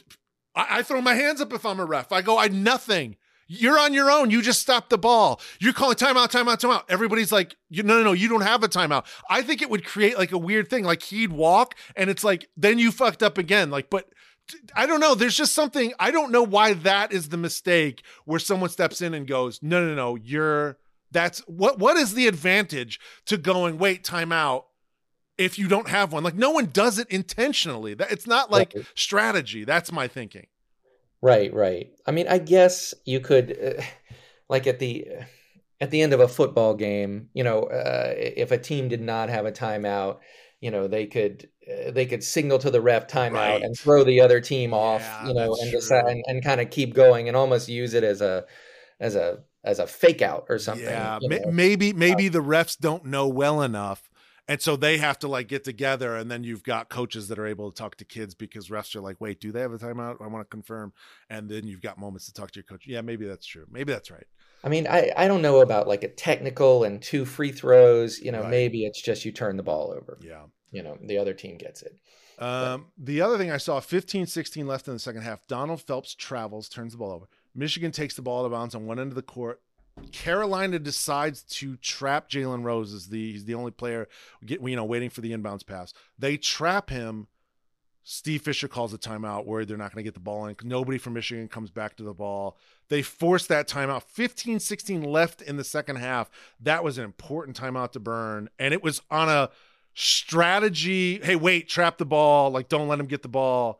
I, I throw my hands up if I'm a ref. I go. I nothing. You're on your own. You just stopped the ball. You're calling timeout, timeout, timeout. Everybody's like, no, no, no, you don't have a timeout. I think it would create like a weird thing. Like he'd walk and it's like, then you fucked up again. Like, but I don't know. There's just something I don't know why that is the mistake where someone steps in and goes, "No, no, no, you're that's what what is the advantage to going, "Wait, time out." If you don't have one, like no one does it intentionally. That it's not like right. strategy. That's my thinking. Right, right. I mean, I guess you could uh, like at the at the end of a football game, you know, uh, if a team did not have a timeout, you know, they could uh, they could signal to the ref timeout right. and throw the other team off, yeah, you know, and decide and, and kind of keep going and almost use it as a as a as a fake out or something. Yeah, maybe maybe the refs don't know well enough. And so they have to like get together, and then you've got coaches that are able to talk to kids because refs are like, "Wait, do they have a timeout? I want to confirm." And then you've got moments to talk to your coach. Yeah, maybe that's true. Maybe that's right. I mean, I, I don't know about like a technical and two free throws. You know, right. maybe it's just you turn the ball over. Yeah you know the other team gets it. Um, the other thing I saw 15 16 left in the second half. Donald Phelps travels, turns the ball over. Michigan takes the ball out of bounds on one end of the court. Carolina decides to trap Jalen Rose as the he's the only player get you know waiting for the inbounds pass. They trap him. Steve Fisher calls a timeout where they're not going to get the ball in. Nobody from Michigan comes back to the ball. They force that timeout. 15 16 left in the second half. That was an important timeout to burn. And it was on a strategy hey wait trap the ball like don't let him get the ball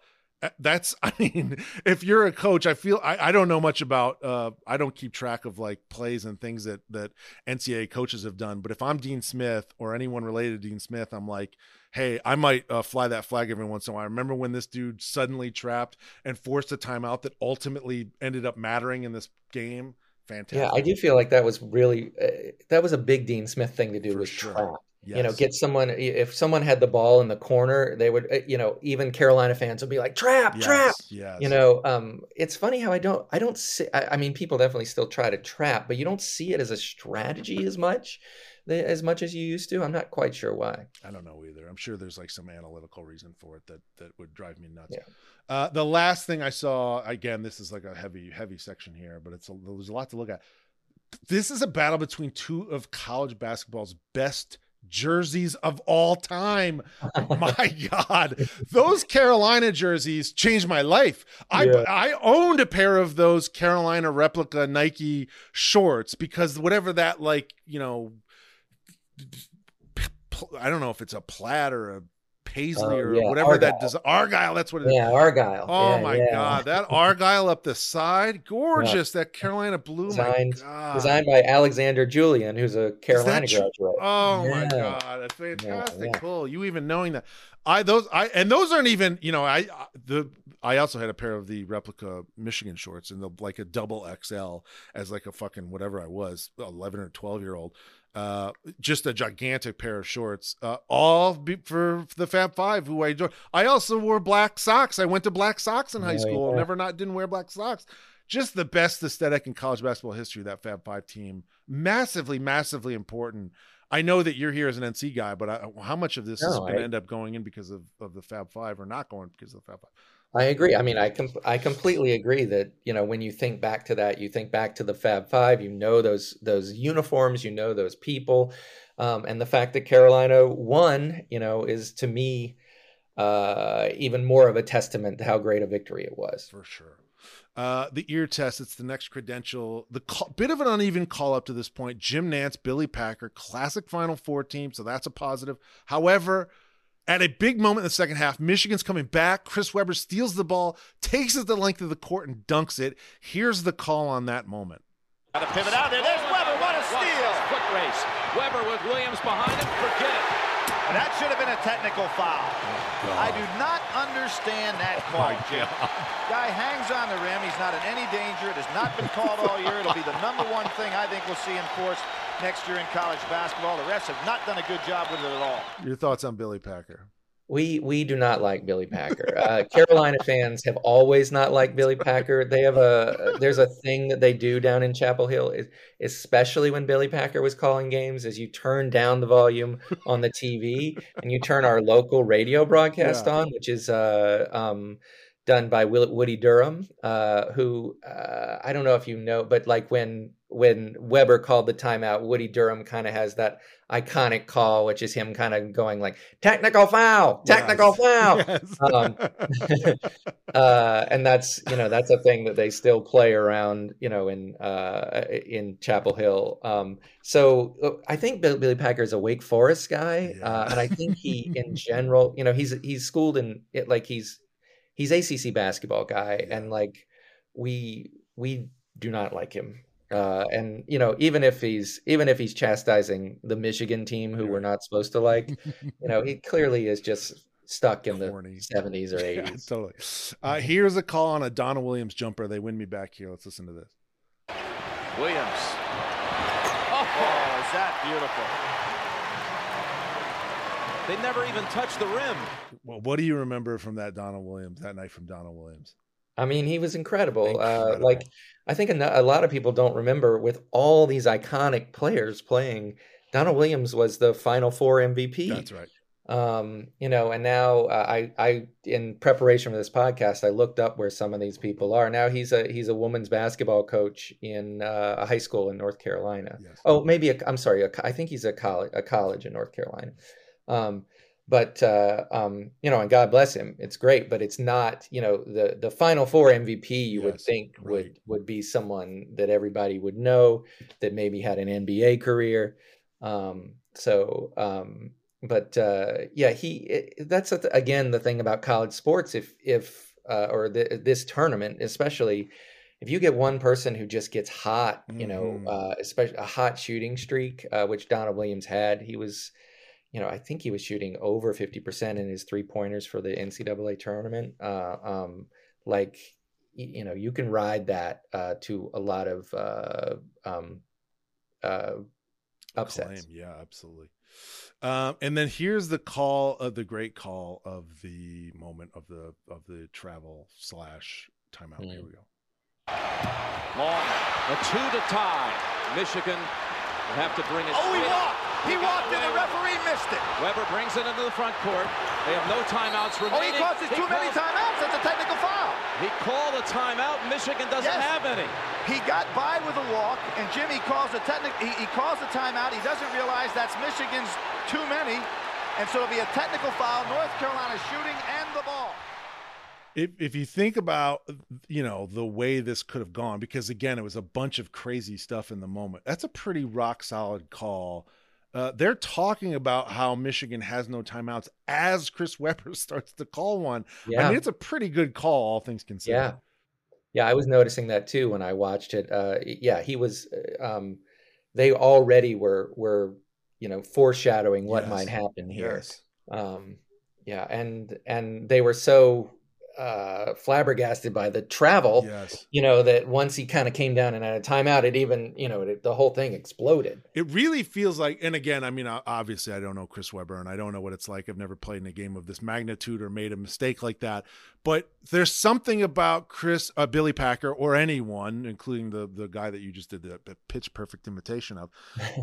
that's i mean if you're a coach i feel i, I don't know much about uh i don't keep track of like plays and things that that ncaa coaches have done but if i'm dean smith or anyone related to dean smith i'm like hey i might uh, fly that flag every once in a while i remember when this dude suddenly trapped and forced a timeout that ultimately ended up mattering in this game fantastic yeah i do feel like that was really uh, that was a big dean smith thing to do For was sure. trap Yes. You know, get someone. If someone had the ball in the corner, they would. Uh, you know, even Carolina fans would be like, "Trap, yes, trap." Yes. You know, um, it's funny how I don't. I don't see. I, I, mean, people definitely still try to trap, but you don't see it as a strategy as much, as much as you used to. I'm not quite sure why. I don't know either. I'm sure there's like some analytical reason for it that that would drive me nuts. Yeah. Uh, the last thing I saw, again, this is like a heavy, heavy section here, but it's a, there's a lot to look at. This is a battle between two of college basketball's best jerseys of all time. my God, those Carolina jerseys changed my life. I Yeah. I owned a pair of those Carolina replica Nike shorts because whatever that like you know, I don't know if it's a plaid or a paisley Oh, or yeah, whatever that Argyle. does. Argyle, that's what it is. Yeah, Argyle. Oh Yeah, my yeah. god, that Argyle up the side, gorgeous. That Carolina blue, Designed- my god. Designed by Alexander Julian, who's a Carolina graduate. Oh my god, that's fantastic. Cool. You even knowing that. I those I and those aren't even, you know, I the I also had a pair of the replica Michigan shorts and the like a double XL as like a fucking whatever I was, 11 or 12 year old. Uh just a gigantic pair of shorts. Uh all be, for the Fab 5 who I enjoy. I also wore black socks. I went to black socks in high Oh, school. yeah. Never not didn't wear black socks just the best aesthetic in college basketball history that fab five team massively massively important i know that you're here as an nc guy but I, how much of this is going to end up going in because of, of the fab five or not going because of the fab five I agree. I mean, I com- I completely agree that you know when you think back to that, you think back to the Fab Five. You know those those uniforms, you know those people, um, and the fact that Carolina won, you know, is to me uh, even more of a testament to how great a victory it was. for sure uh the ear test it's the next credential the call, bit of an uneven call up to this point jim Nantz billy packer classic final four team so that's a positive however at a big moment in the second half michigan's coming back chris webber steals the ball takes it the length of the court and dunks it here's the call on that moment Got to pivot out there. There's Webber. What a steal. Foot race. Webber with Williams behind him. Forget it. That should have been a technical foul. I do not understand that call, Jim. Guy hangs on the rim. He's not in any danger. It has not been called all year. It'll be the number one thing I think we'll see enforced next year in college basketball. The refs have not done a good job with it at all. your thoughts on billy packer We we do not like Billy Packer. Uh, Carolina fans have always not liked Billy Packer. They have a there's a thing that they do down in Chapel Hill, especially when Billy Packer was calling games, is you turn down the volume on the TV and you turn our local radio broadcast Yeah. on, which is uh, um, done by Will, Woody Durham, uh, who uh, I don't know if you know, but like when when Webber called the timeout, Woody Durham kind of has that iconic call, which is him kind of going like technical foul, technical foul. Yes. Um, uh, and that's you know that's a thing that they still play around you know in uh, in Chapel Hill. Um, so uh, I think Billy Packer is a Wake Forest guy, uh, and I think he in general you know he's he's schooled in it like he's he's ACC basketball guy, and like we we do not like him. Uh, and you know, even if he's even if he's chastising the Michigan team, who we're not supposed to like, you know, he clearly is just stuck in Corny. the seventies or Yeah, eighties. totally. Uh, here's a call on a Donald Williams jumper. They win me back here. Let's listen to this. Williams. Oh, is that beautiful? They never even touched the rim. Well, what do you remember from that Donald Williams that night from Donald Williams? I mean, he was incredible. Uh, like, I think a, lot of people don't remember with all these iconic players playing. Donald Williams was the Final Four MVP. That's right. um you know and now uh, i i in preparation for this podcast i looked up where some of these people are now he's a he's a women's basketball coach in uh, a high school in north carolina Yes. oh maybe a, i'm sorry a, i think he's a college a college in north carolina um but uh um you know and god bless him it's great but it's not you know the the final four mvp you would think right. would would be someone that everybody would know that maybe had an nba career um so um but uh, yeah, he it, that's th- again the thing about college sports. If if uh, or th- this tournament, especially if you get one person who just gets hot, you know, Mhm. uh, especially a hot shooting streak, uh, which Donald Williams had. He was, you know, I think he was shooting over fifty percent in his three pointers for the NCAA tournament. Uh, um, like you know, you can ride that uh, to a lot of uh, um, uh, upsets. Claim. Yeah, absolutely. Um, and then here's the call of the great call of the moment of the of the travel slash timeout. Here Mm. we go. Long. A two to tie. Michigan will have to bring it. Oh, he straight up. walked. He walked in, the referee missed it. Webber brings it into the front court. They have no timeouts remaining. Oh, he remaining. causes too many timeouts. That's a technical foul. He called a timeout. Michigan doesn't Yes. have any. He got by with a walk, and Jimmy calls a technical. He, he calls a timeout. He doesn't realize that's Michigan's too many, and so it'll be a technical foul. North Carolina shooting and the ball. if if you think about you know the way this could have gone because again it was a bunch of crazy stuff in the moment that's a pretty rock solid call uh, they're talking about how michigan has no timeouts as chris webber starts to call one i mean it's a pretty good call all things considered Yeah. Yeah, I was noticing that too when I watched it. Uh, yeah, he was. uh, Um, they already were were you know foreshadowing what Yes. might happen here. yes Um, yeah, and and they were so uh, flabbergasted by the travel, yes. you know, that once he kind of came down and had a timeout, it even you know it, the whole thing exploded. it really feels like and again i mean obviously i don't know chris webber and i don't know what it's like. I've never played in a game of this magnitude or made a mistake like that. But there's something about chris uh, billy packer or anyone including the the guy that you just did the, the pitch perfect imitation of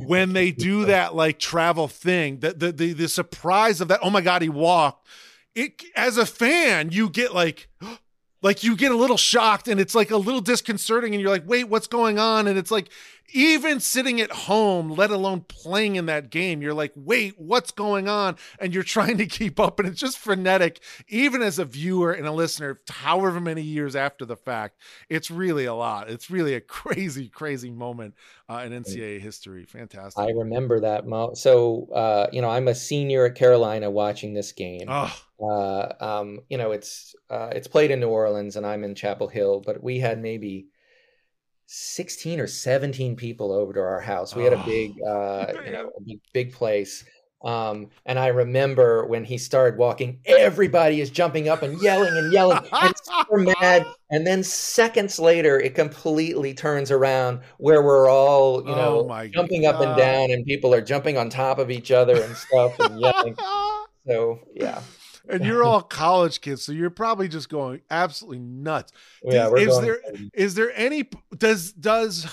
when they do that like travel thing that the, the the surprise of that oh my god he walked it as a fan you get like like you get a little shocked and it's like a little disconcerting and you're like wait what's going on? And it's like even sitting at home let alone playing in that game you're like wait what's going on and you're trying to keep up and it's just frenetic even as a viewer and a listener however many years after the fact it's really a lot it's really a crazy crazy moment uh, in ncaa history fantastic I remember that. Mo- so uh, you know, I'm a senior at Carolina watching this game. oh uh, um, you know, it's uh, it's played in New Orleans, and I'm in Chapel Hill. But we had maybe sixteen or seventeen people over to our house. We had a Oh. big, uh, you know, a big, big place. Um, and I remember when he started walking, everybody is jumping up and yelling and yelling and super mad. And then seconds later, it completely turns around where we're all, you know, Oh jumping up and down, and people are jumping on top of each other and stuff and yelling. So yeah, and you're all college kids, so you're probably just going absolutely nuts. yeah, Is- we're is going. there- crazy. Is there any does does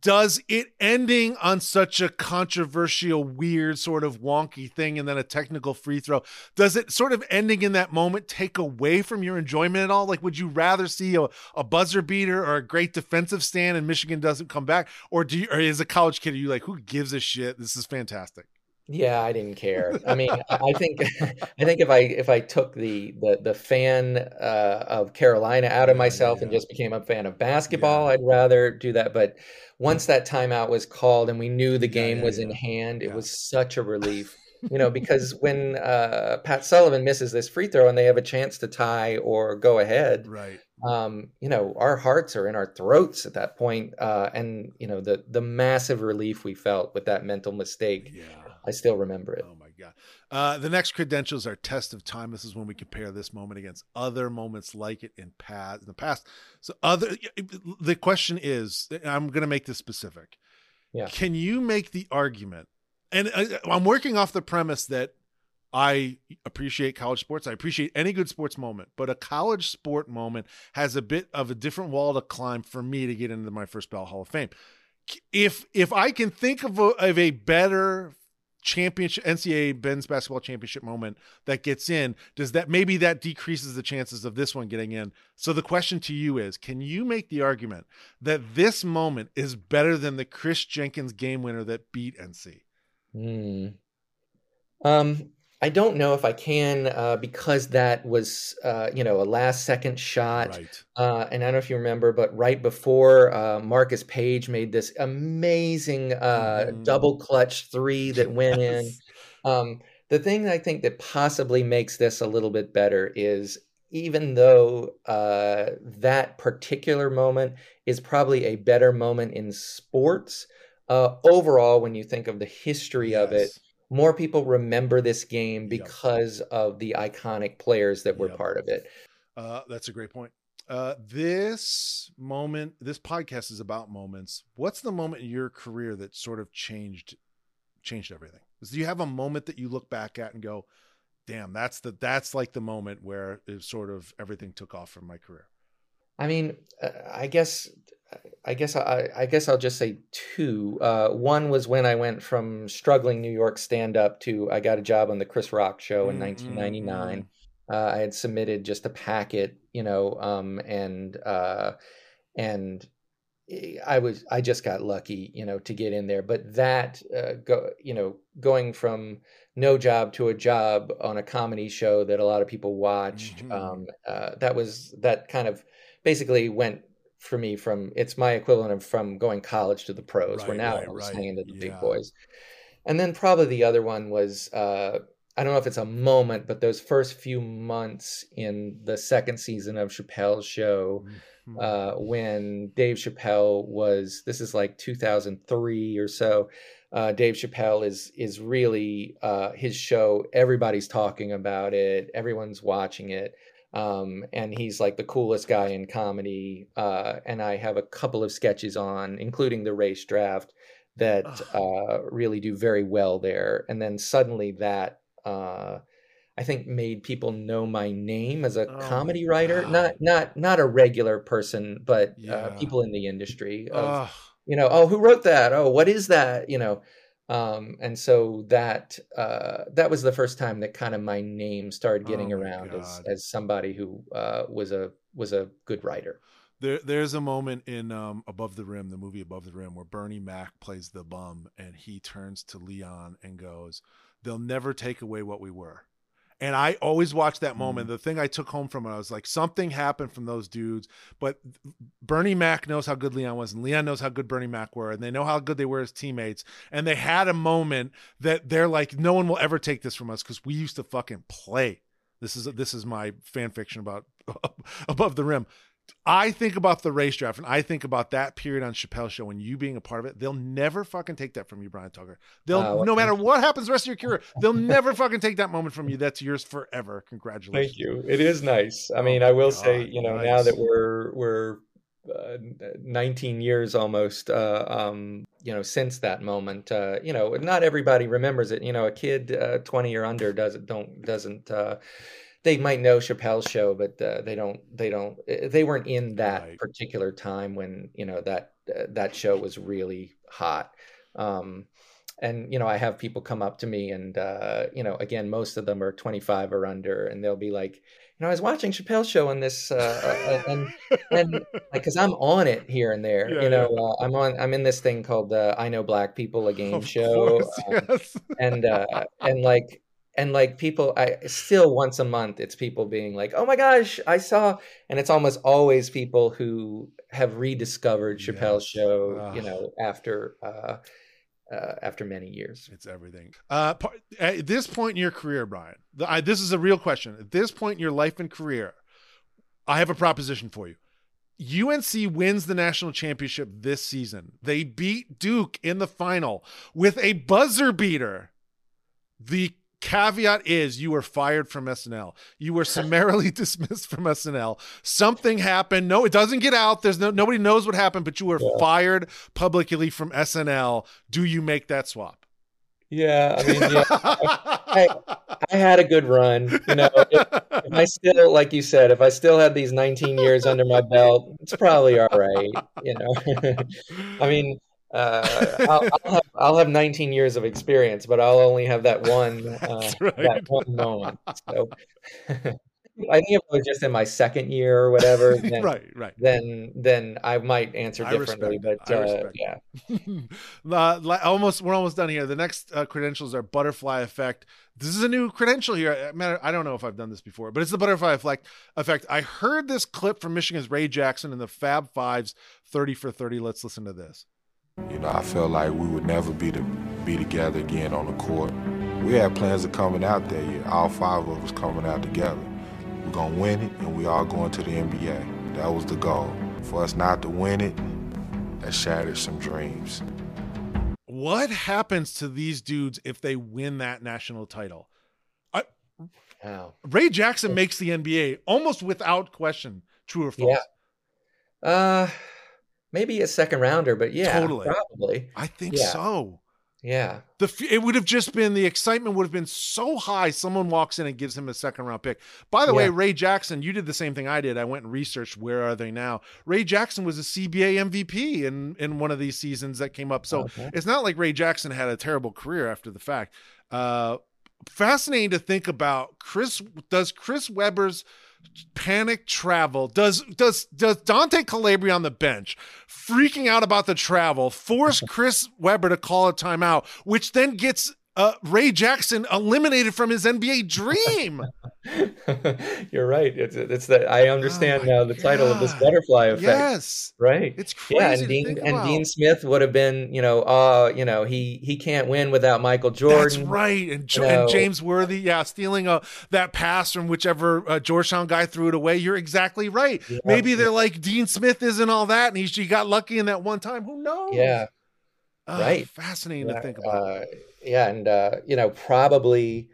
does it ending on such a controversial, weird, sort of wonky thing and then a technical free throw, does it sort of ending in that moment take away from your enjoyment at all? Like, would you rather see a, a buzzer beater or a great defensive stand and Michigan doesn't come back? Or do you, or as a college kid, are you like, who gives a shit? This is fantastic. Yeah, I didn't care. I mean, I think I think if I if I took the the the fan uh, of Carolina out of Yeah, myself and just became a fan of basketball, I'd rather do that. But once that timeout was called and we knew the game yeah, was in hand, it Yeah. was such a relief. You know, because when uh, Pat Sullivan misses this free throw and they have a chance to tie or go ahead, Right. um, you know, our hearts are in our throats at that point. Uh, and you know, the the massive relief we felt with that mental mistake, Yeah. I still remember it. Oh my god. Uh, the next credentials are test of time. This is when we compare this moment against other moments like it in past in the past. So other the question is, I'm going to make this specific. Yeah. Can you make the argument? And I, I'm working off the premise that I appreciate college sports. I appreciate any good sports moment, but a college sport moment has a bit of a different wall to climb for me to get into my first ballot Hall of Fame. If if I can think of a, of a better championship NCAA men's basketball championship moment that gets in, does that maybe that decreases the chances of this one getting in? So the question to you is, can you make the argument that this moment is better than the Chris Jenkins game winner that beat NC? Hmm. Um, I don't know if I can uh, because that was, uh, you know, a last second shot. Right. Uh, and I don't know if you remember, but right before uh, Marcus Paige made this amazing uh, Mhm. double clutch three that went in. Um, the thing I think that possibly makes this a little bit better is even though uh, that particular moment is probably a better moment in sports, uh, overall, when you think of the history of it, Yes. More people remember this game Yep. because of the iconic players that were Yep. part of it. Uh, that's a great point. Uh, this moment, this podcast is about moments. What's the moment in your career that sort of changed, changed everything? Do you have a moment that you look back at and go, "Damn, that's the that's like the moment where it sort of everything took off from my career." I mean, uh, I guess, I guess, I, I guess I'll just say two. Uh, one was when I went from struggling New York stand up to I got a job on the Chris Rock show in Mm, 1999. Uh, I had submitted just a packet, you know, um, and uh, and I was I just got lucky, you know, to get in there. But that uh, go, you know, going from no job to a job on a comedy show that a lot of people watched, Mhm. um, uh, that was that kind of basically went for me from it's my equivalent of from going college to the pros, where Right, now right, I was right. hanging to the Yeah. big boys. And then probably the other one was uh, I don't know if it's a moment, but those first few months in the second season of Chappelle's show, Mhm. uh, when Dave Chappelle was this is like 2003 or so. Uh, Dave Chappelle is is really uh, his show. Everybody's talking about it. Everyone's watching it, um, and he's like the coolest guy in comedy. Uh, and I have a couple of sketches on, including the race draft, that uh, really do very well there. And then suddenly that. Uh, I think made people know my name as a Oh comedy writer, God. not not not a regular person, but Yeah. uh, people in the industry. Of, you know, oh, who wrote that? Oh, what is that? You know, um, and so that uh, that was the first time that kind of my name started getting Oh around as as somebody who uh, was a was a good writer. There, there's a moment in um, Above the Rim, the movie Above the Rim, where Bernie Mac plays the bum, and he turns to Leon and goes, "They'll never take away what we were." And I always watch that moment. Mm. The thing I took home from it, I was like, something happened from those dudes. But Bernie Mac knows how good Leon was, and Leon knows how good Bernie Mac were, and they know how good they were as teammates. And they had a moment that they're like, no one will ever take this from us because we used to fucking play. This is this is my fan fiction about Above the Rim. I think about the race draft and I think about that period on Chappelle's show and you being a part of it. They'll never fucking take that from you, Bryan Tucker. They'll Uh, no matter what happens the rest of your career, they'll never fucking take that moment from you. That's yours forever. Congratulations. Thank you. It is nice. I Oh mean, I will my say, you know, nice. now that we're we're uh, 19 years almost, uh, um, you know, since that moment, uh, you know, not everybody remembers it. You know, a kid uh, 20 or under doesn't don't doesn't. Uh, they might know Chappelle's show, but uh, they don't. They don't. eh, They weren't in that Right. particular time when you know that uh, that show was really hot. Um, and you know, I have people come up to me, and uh, you know, again, most of them are 25 or under, and they'll be like, you know, I was watching Chappelle's show on this, uh, uh, and and like, because I'm on it here and there, Yeah, you know, uh, I'm on, I'm in this thing called uh, I Know Black People, a game Of show, course, um, yes. and uh, and like and like people i still once a month it's people being like oh my gosh i saw and it's almost always people who have rediscovered chappelle's Yes. show you know after uh, uh after many years It's everything. Uh, at this point in your career, Bryan, the, I, this is a real question. At this point in your life and career, I have a proposition for you. UNC wins the national championship this season. They beat Duke in the final with a buzzer beater. The caveat is you were fired from SNL. You were summarily dismissed from SNL. Something happened. No, it doesn't get out. There's no nobody knows what happened, but you were Yeah. fired publicly from SNL. Do you make that swap? yeah i mean yeah I, I had a good run you know if, if i still like you said if i still had these 19 years under my belt it's probably all right you know I mean, uh, I'll, I'll, have, I'll have 19 years of experience, but I'll only have that one uh, right. that one moment. So I think if it was just in my second year or whatever, then right, right. then then I might answer differently. But. I uh, yeah, almost, we're almost done here. The next uh, credentials are butterfly effect. This is a new credential here. I, matter, I don't know if I've done this before, but it's the butterfly effect. Effect. I heard this clip from Michigan's Ray Jackson in the Fab Fives, thirty for thirty. Let's listen to this. You know, I felt like we would never be to be together again on the court. We had plans of coming out that year. All five of us coming out together. We're gonna win it, and we all going to the NBA. That was the goal. For us not to win it, that shattered some dreams. What happens to these dudes if they win that national title? wow. Ray Jackson makes the NBA almost without question. True or false? Yeah. Uh, maybe a second rounder, but yeah, Totally. probably. I think Yeah. so. Yeah, The it would have just been the excitement would have been so high. Someone walks in and gives him a second round pick. By the way, Ray Jackson, you did the same thing I did. I went and researched where are they now. Ray Jackson was a CBA MVP in in one of these seasons that came up. So Okay. it's not like Ray Jackson had a terrible career after the fact. Uh, fascinating to think about. Chris does Chris Webber's panic travel. Does does does Dante Calabria on the bench freaking out about the travel force Chris Webber to call a timeout, which then gets uh, Ray Jackson eliminated from his NBA dream. You're right. It's it's that I understand Oh now the title of this butterfly effect. yes, Right. it's crazy. Yeah, and Dean and about. Dean Smith would have been, you know, uh, you know, he he can't win without Michael Jordan. That's right, and, jo- and. James Worthy, yeah, stealing a that pass from whichever uh, Georgetown guy threw it away. You're exactly right. Yeah. Maybe they're like Dean Smith isn't all that, and he, he got lucky in that one time. Who knows? Yeah. Ah, right. Fascinating Yeah, to think about. Uh, yeah, and uh, you know, probably.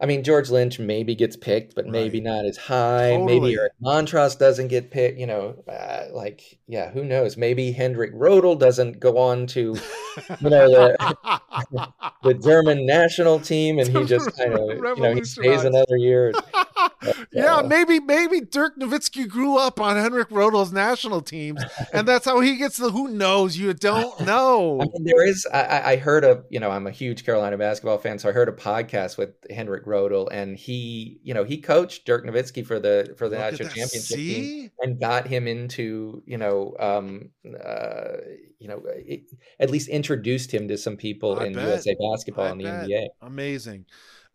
I mean, George Lynch maybe gets picked, but maybe not as high. Totally. Maybe Eric Montross doesn't get picked. You know, uh, like yeah, who knows? Maybe Henrik Rödl doesn't go on to you know the, the German national team, and he just kind of you know he stays another year. yeah, maybe maybe Dirk Nowitzki grew up on Henrik Rödl's national teams, and that's how he gets the. Who knows? You don't know. I mean, there is. I, I- I heard a. You know, I'm a huge Carolina basketball fan, so I heard a podcast with Henrik Rödl, and he, you know, he coached Dirk Nowitzki for the for the Look national championship team, and got him into, you know, um, uh, you know, it, at least introduced him to some people I in bet. USA basketball I in the bet. NBA. Amazing.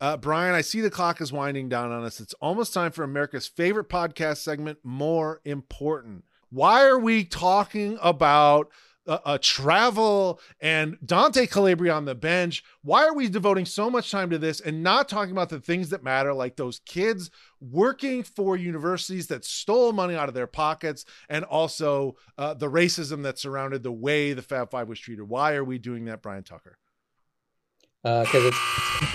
Uh, Bryan, I see the clock is winding down on us. It's almost time for America's favorite podcast segment, More Important. Why are we talking about uh, travel and Dante Calabria on the bench? Why are we devoting so much time to this and not talking about the things that matter, like those kids working for universities that stole money out of their pockets and also uh, the racism that surrounded the way the Fab Five was treated? Why are we doing that, Bryan Tucker? Uh, because it's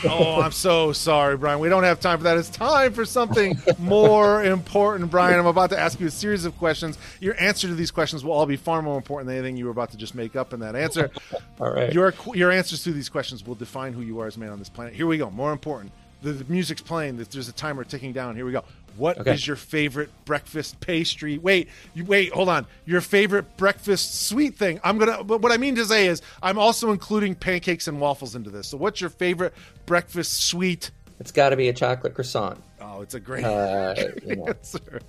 oh, I'm so sorry, Bryan. We don't have time for that. It's time for something more important, Bryan. I'm about to ask you a series of questions. Your answer to these questions will all be far more important than anything you were about to just make up in that answer. all right. Your your answers to these questions will define who you are as a man on this planet. Here we go. More important. The, the music's playing. There's a timer ticking down. Here we go. What is Okay. your favorite breakfast pastry? Wait, you wait, hold on. Your favorite breakfast sweet thing. I'm gonna. But what I mean to say is, I'm also including pancakes and waffles into this. So, what's your favorite breakfast sweet? It's got to be a chocolate croissant. Oh, it's a great Uh, you know. answer.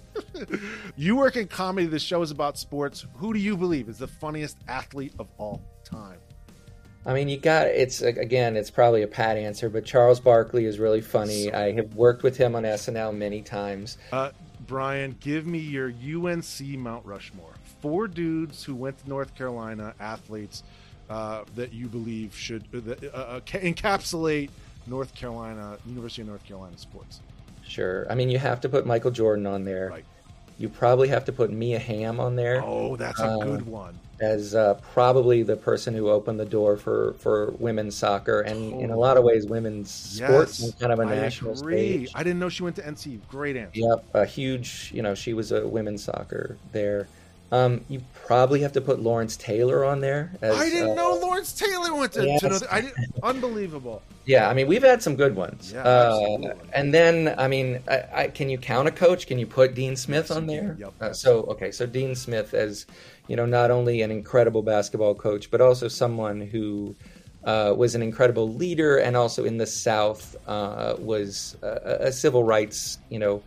you work in comedy. The show is about sports. Who do you believe is the funniest athlete of all time? I mean, you got it's again, it's probably a pat answer, but Charles Barkley is really funny. I have worked with him on SNL many times. Uh, Bryan, give me your UNC Mount Rushmore. Four dudes who went to North Carolina, athletes uh, that you believe should uh, uh, uh, encapsulate North Carolina, University of North Carolina sports. Sure. I mean, you have to put Michael Jordan on there. Right. You probably have to put Mia Hamm on there Oh, that's a good one. As uh, probably the person who opened the door for, for women's soccer and in a lot of ways women's sports Yes, on kind of a I national agree. stage. I didn't know she went to NC. Great answer. Yep, a huge. You know, she was a women's soccer there. Um, you probably have to put Lawrence Taylor on there. As, I didn't uh, know Lawrence Taylor went to. yes. to I didn't, unbelievable. Yeah, I mean, we've had some good ones. Yeah, uh, and then, I mean, I, I, can you count a coach? Can you put Dean Smith on there? Yep. Uh, so, okay, so Dean Smith as, you know, not only an incredible basketball coach, but also someone who uh, was an incredible leader and also in the South uh, was a, a civil rights, you know,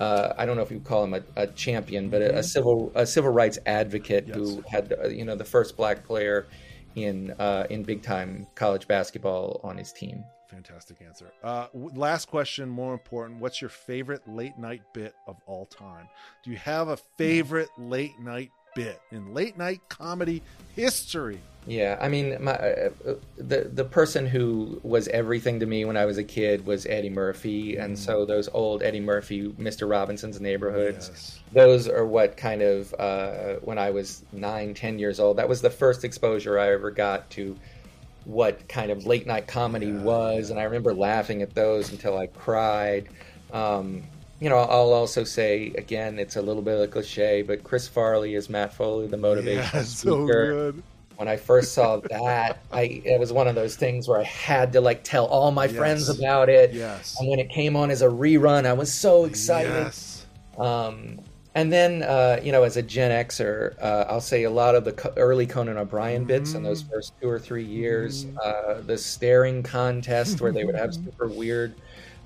uh, I don't know if you call him a, a champion, but a, a civil a civil rights advocate who had uh, you know the first black player in uh, in big time college basketball on his team. Fantastic answer. Uh, last question, more important. What's your favorite late night bit of all time? Do you have a favorite late night bit in late night comedy history? Yeah, I mean, my, uh, the the person who was everything to me when I was a kid was Eddie Murphy, and so those old Eddie Murphy, Mister Robinson's Neighborhoods, Yes. those are what kind of uh, when I was nine, ten years old. That was the first exposure I ever got to what kind of late night comedy was, and I remember laughing at those until I cried. Um, you know, I'll also say again, it's a little bit of a cliche, but Chris Farley is Matt Foley, the motivational Yeah, so speaker good. when I first saw that, I it was one of those things where I had to like tell all my Yes. friends about it. Yes. And when it came on as a rerun, I was so excited. Yes. Um, and then, uh, you know, as a Gen Xer, uh, I'll say a lot of the early Conan O'Brien bits in those first two or three years. Uh, the staring contest where they would have super weird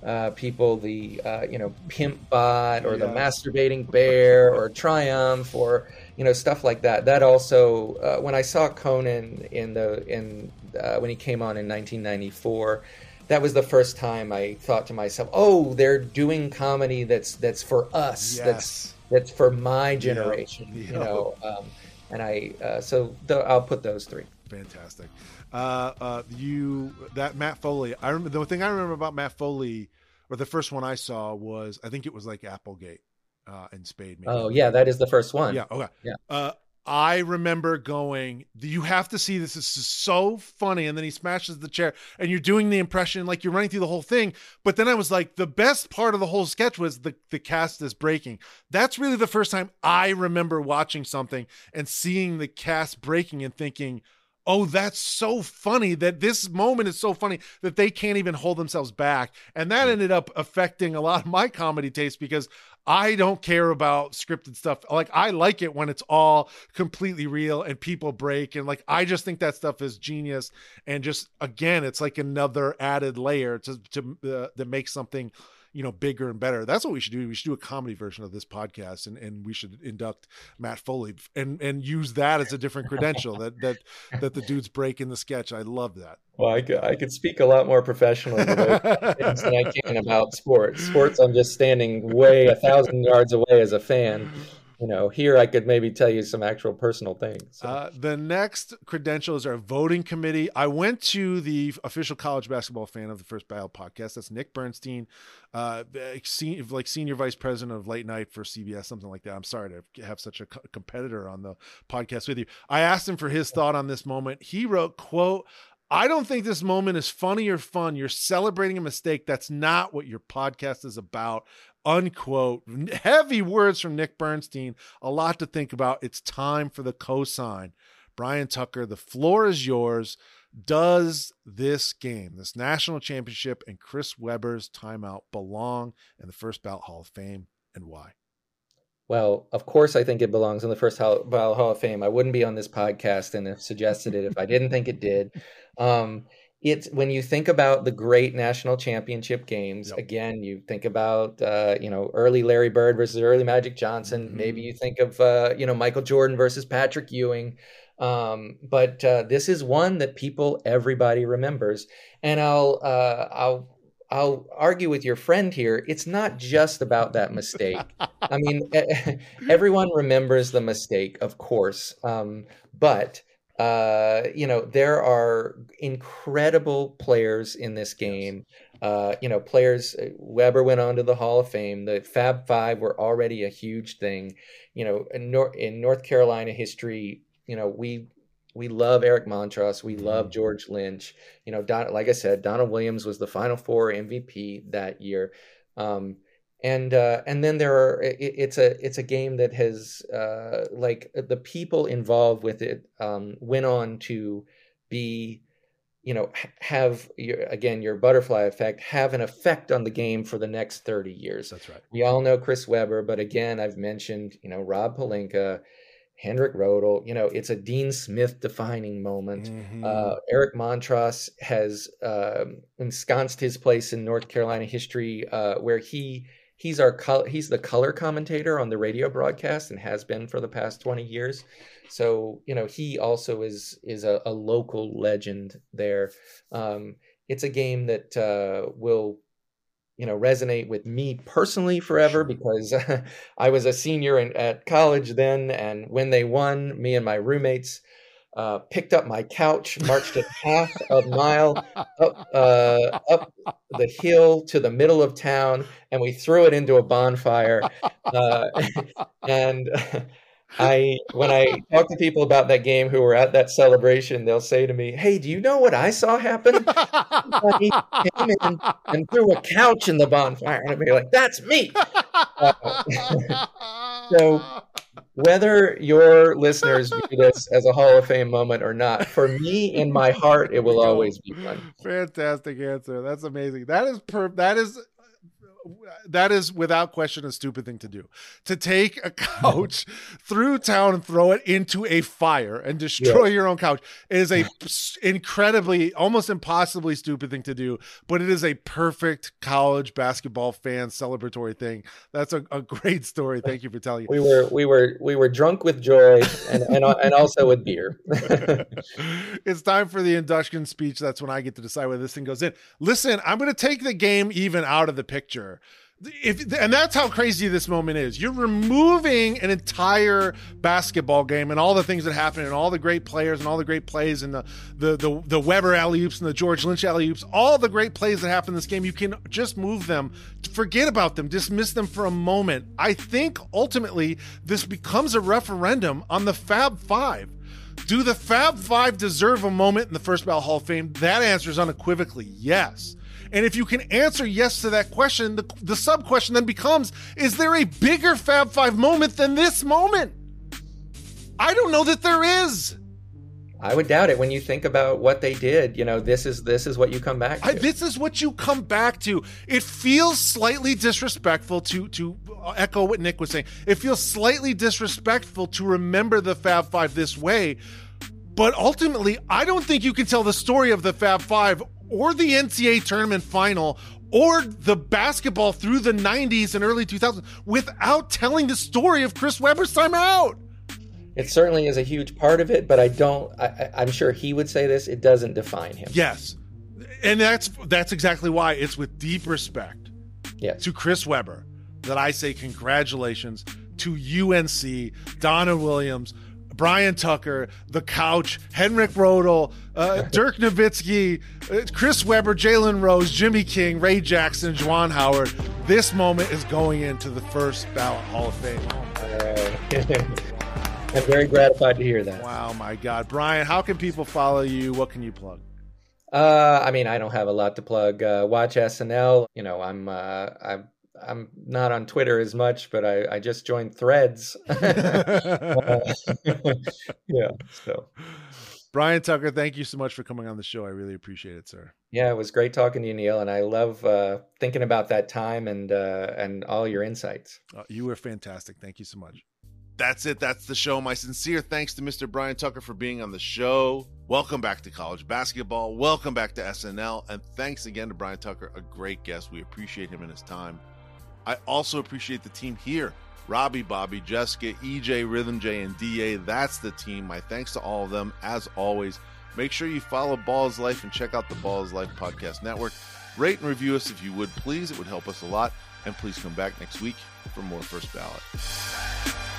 uh, people, the uh, you know pimp bot or the masturbating bear or Triumph or you know stuff like that. That also, uh, when I saw Conan in the in uh, when he came on in 1994 that was the first time I thought to myself, "Oh, they're doing comedy that's that's for us. Yes. That's that's for my generation." Yep. You know, um, and I uh, so th- I'll put those three. Fantastic. Uh, uh, you that Matt Foley. I remember the thing I remember about Matt Foley, or the first one I saw was I think it was like Applegate uh, and Spade. Maybe. Oh yeah, that is the first one. Yeah. Okay. Yeah. Uh, I remember going, you have to see this. This is so funny. And then he smashes the chair, and you're doing the impression like you're running through the whole thing. But then I was like, the best part of the whole sketch was the, the cast is breaking. That's really the first time I remember watching something and seeing the cast breaking and thinking, oh, that's so funny that this moment is so funny that they can't even hold themselves back. And that ended up affecting a lot of my comedy taste because I don't care about scripted stuff. Like I like it when it's all completely real and people break and like I just think that stuff is genius and just again it's like another added layer to to uh, that makes something you know bigger and better. That's what we should do. We should do a comedy version of this podcast and and we should induct Matt Foley and and use that as a different credential that that that the dudes break in the sketch. I love that. Well, I could, I could speak a lot more professionally than I can about sports. Sports, I'm just standing way a thousand yards away as a fan. You know, here I could maybe tell you some actual personal things. So. Uh, the next credential is our voting committee. I went to the official college basketball fan of the First Ballot podcast. That's Nick Bernstein, uh, like senior vice president of late night for CBS, something like that. I'm sorry to have such a co- competitor on the podcast with you. I asked him for his thought on this moment. He wrote, "quote." I don't think this moment is funny or fun. You're celebrating a mistake. That's not what your podcast is about. Unquote. Heavy words from Nick Bernstein. A lot to think about. It's time for the cosign. Bryan Tucker, the floor is yours. Does this game, this national championship, and Chris Webber's timeout belong in the first ballot Hall of Fame and why? Well, of course, I think it belongs in the first Hall, Hall of Fame. I wouldn't be on this podcast and have suggested it if I didn't think it did. Um, it's when you think about the great national championship games. Yep. Again, you think about uh, you know early Larry Bird versus early Magic Johnson. Mhm. Maybe you think of uh, you know Michael Jordan versus Patrick Ewing. Um, but uh, this is one that people, everybody remembers. And I'll uh, I'll I'll argue with your friend here. It's not just about that mistake. I mean, everyone remembers the mistake, of course, um, but uh, you know there are incredible players in this game. Uh, you know, players. Webber went on to the Hall of Fame. The Fab Five were already a huge thing. You know, in, Nor- in North Carolina history, you know, we we love Eric Montross. We love George Lynch. You know, Don, like I said, Donald Williams was the Final Four MVP that year. Um, and uh, and then there are it, it's a it's a game that has uh, like the people involved with it um, went on to be you know have your again your butterfly effect have an effect on the game for the next 30 years That's right. we all know chris webber but again i've mentioned you know rob pelinka henrik rödl you know it's a dean smith defining moment Mhm. uh, Eric Montross has um, ensconced his place in North Carolina history, uh, where he he's our col- he's the color commentator on the radio broadcast and has been for the past twenty years. So you know he also is is a, a local legend there. Um, it's a game that uh, will you know resonate with me personally forever because I was a senior in, at college then, and when they won, me and my roommates uh, picked up my couch, marched a half a mile up uh, up the hill to the middle of town, and we threw it into a bonfire. Uh, and I, when I talk to people about that game who were at that celebration, they'll say to me, "Hey, do you know what I saw happen? Somebody came in and threw a couch in the bonfire." And I'd be like, "That's me." so whether your listeners view this as a Hall of Fame moment or not, for me in my heart, it will always be one. Fantastic answer. That's amazing. That is per. That is that is without question a stupid thing to do. To take a couch through town and throw it into a fire and destroy yeah. your own couch is a incredibly, almost impossibly stupid thing to do. But it is a perfect college basketball fan celebratory thing. That's a, a great story. Thank you for telling. We were we were we were drunk with joy and and, uh, and also with beer. it's time for the induction speech. That's when I get to decide whether this thing goes in. Listen, I'm going to take the game even out of the picture if and that's how crazy this moment is. You're removing an entire basketball game and all the things that happen and all the great players and all the great plays and the the the, the Webber alley oops and the George Lynch alley oops, all the great plays that happen in this game. You can just move them, forget about them, dismiss them for a moment. I think ultimately this becomes a referendum on the Fab Five. Do the Fab Five deserve a moment in the First Ballot Hall of Fame? That answer is unequivocally yes. And if you can answer yes to that question, the, the sub question then becomes Is there a bigger Fab Five moment than this moment? I don't know that there is. I would doubt it when you think about what they did. You know, this is this is what you come back to. I, this is what you come back to. It feels slightly disrespectful to to uh, echo what Nick was saying. It feels slightly disrespectful to remember the Fab Five this way. But ultimately, I don't think you can tell the story of the Fab Five or the NCAA tournament final or the basketball through the 90s and early 2000s without telling the story of Chris Webber's time out. It certainly is a huge part of it, but I don't. I, I'm sure he would say this. It doesn't define him. Yes, and that's that's exactly why it's with deep respect yes. to Chris Webber that I say congratulations to UNC, Donald Williams, Bryan Tucker, The Couch, Henrik Rödl, uh, Dirk Nowitzki, uh, Chris Webber, Jalen Rose, Jimmy King, Ray Jackson, Juwan Howard. This moment is going into the first ballot Hall of Fame. I'm very gratified to hear that. Wow, my God. Bryan, how can people follow you? What can you plug? Uh, I mean, I don't have a lot to plug. Uh, watch SNL. You know, I'm uh, I'm I'm not on Twitter as much, but I, I just joined Threads. uh, yeah. So, Bryan Tucker, thank you so much for coming on the show. I really appreciate it, sir. Yeah, it was great talking to you, Neil, and I love uh, thinking about that time and uh, and all your insights. Uh, you were fantastic. Thank you so much. That's it. That's the show. My sincere thanks to Mr. Bryan Tucker for being on the show. Welcome back to college basketball. Welcome back to SNL. And thanks again to Bryan Tucker, a great guest. We appreciate him and his time. I also appreciate the team here Robbie, Bobby, Jessica, EJ, Rhythm J, and DA. That's the team. My thanks to all of them. As always, make sure you follow Balls Life and check out the Balls Life Podcast Network. Rate and review us if you would, please. It would help us a lot. And please come back next week for more First Ballot.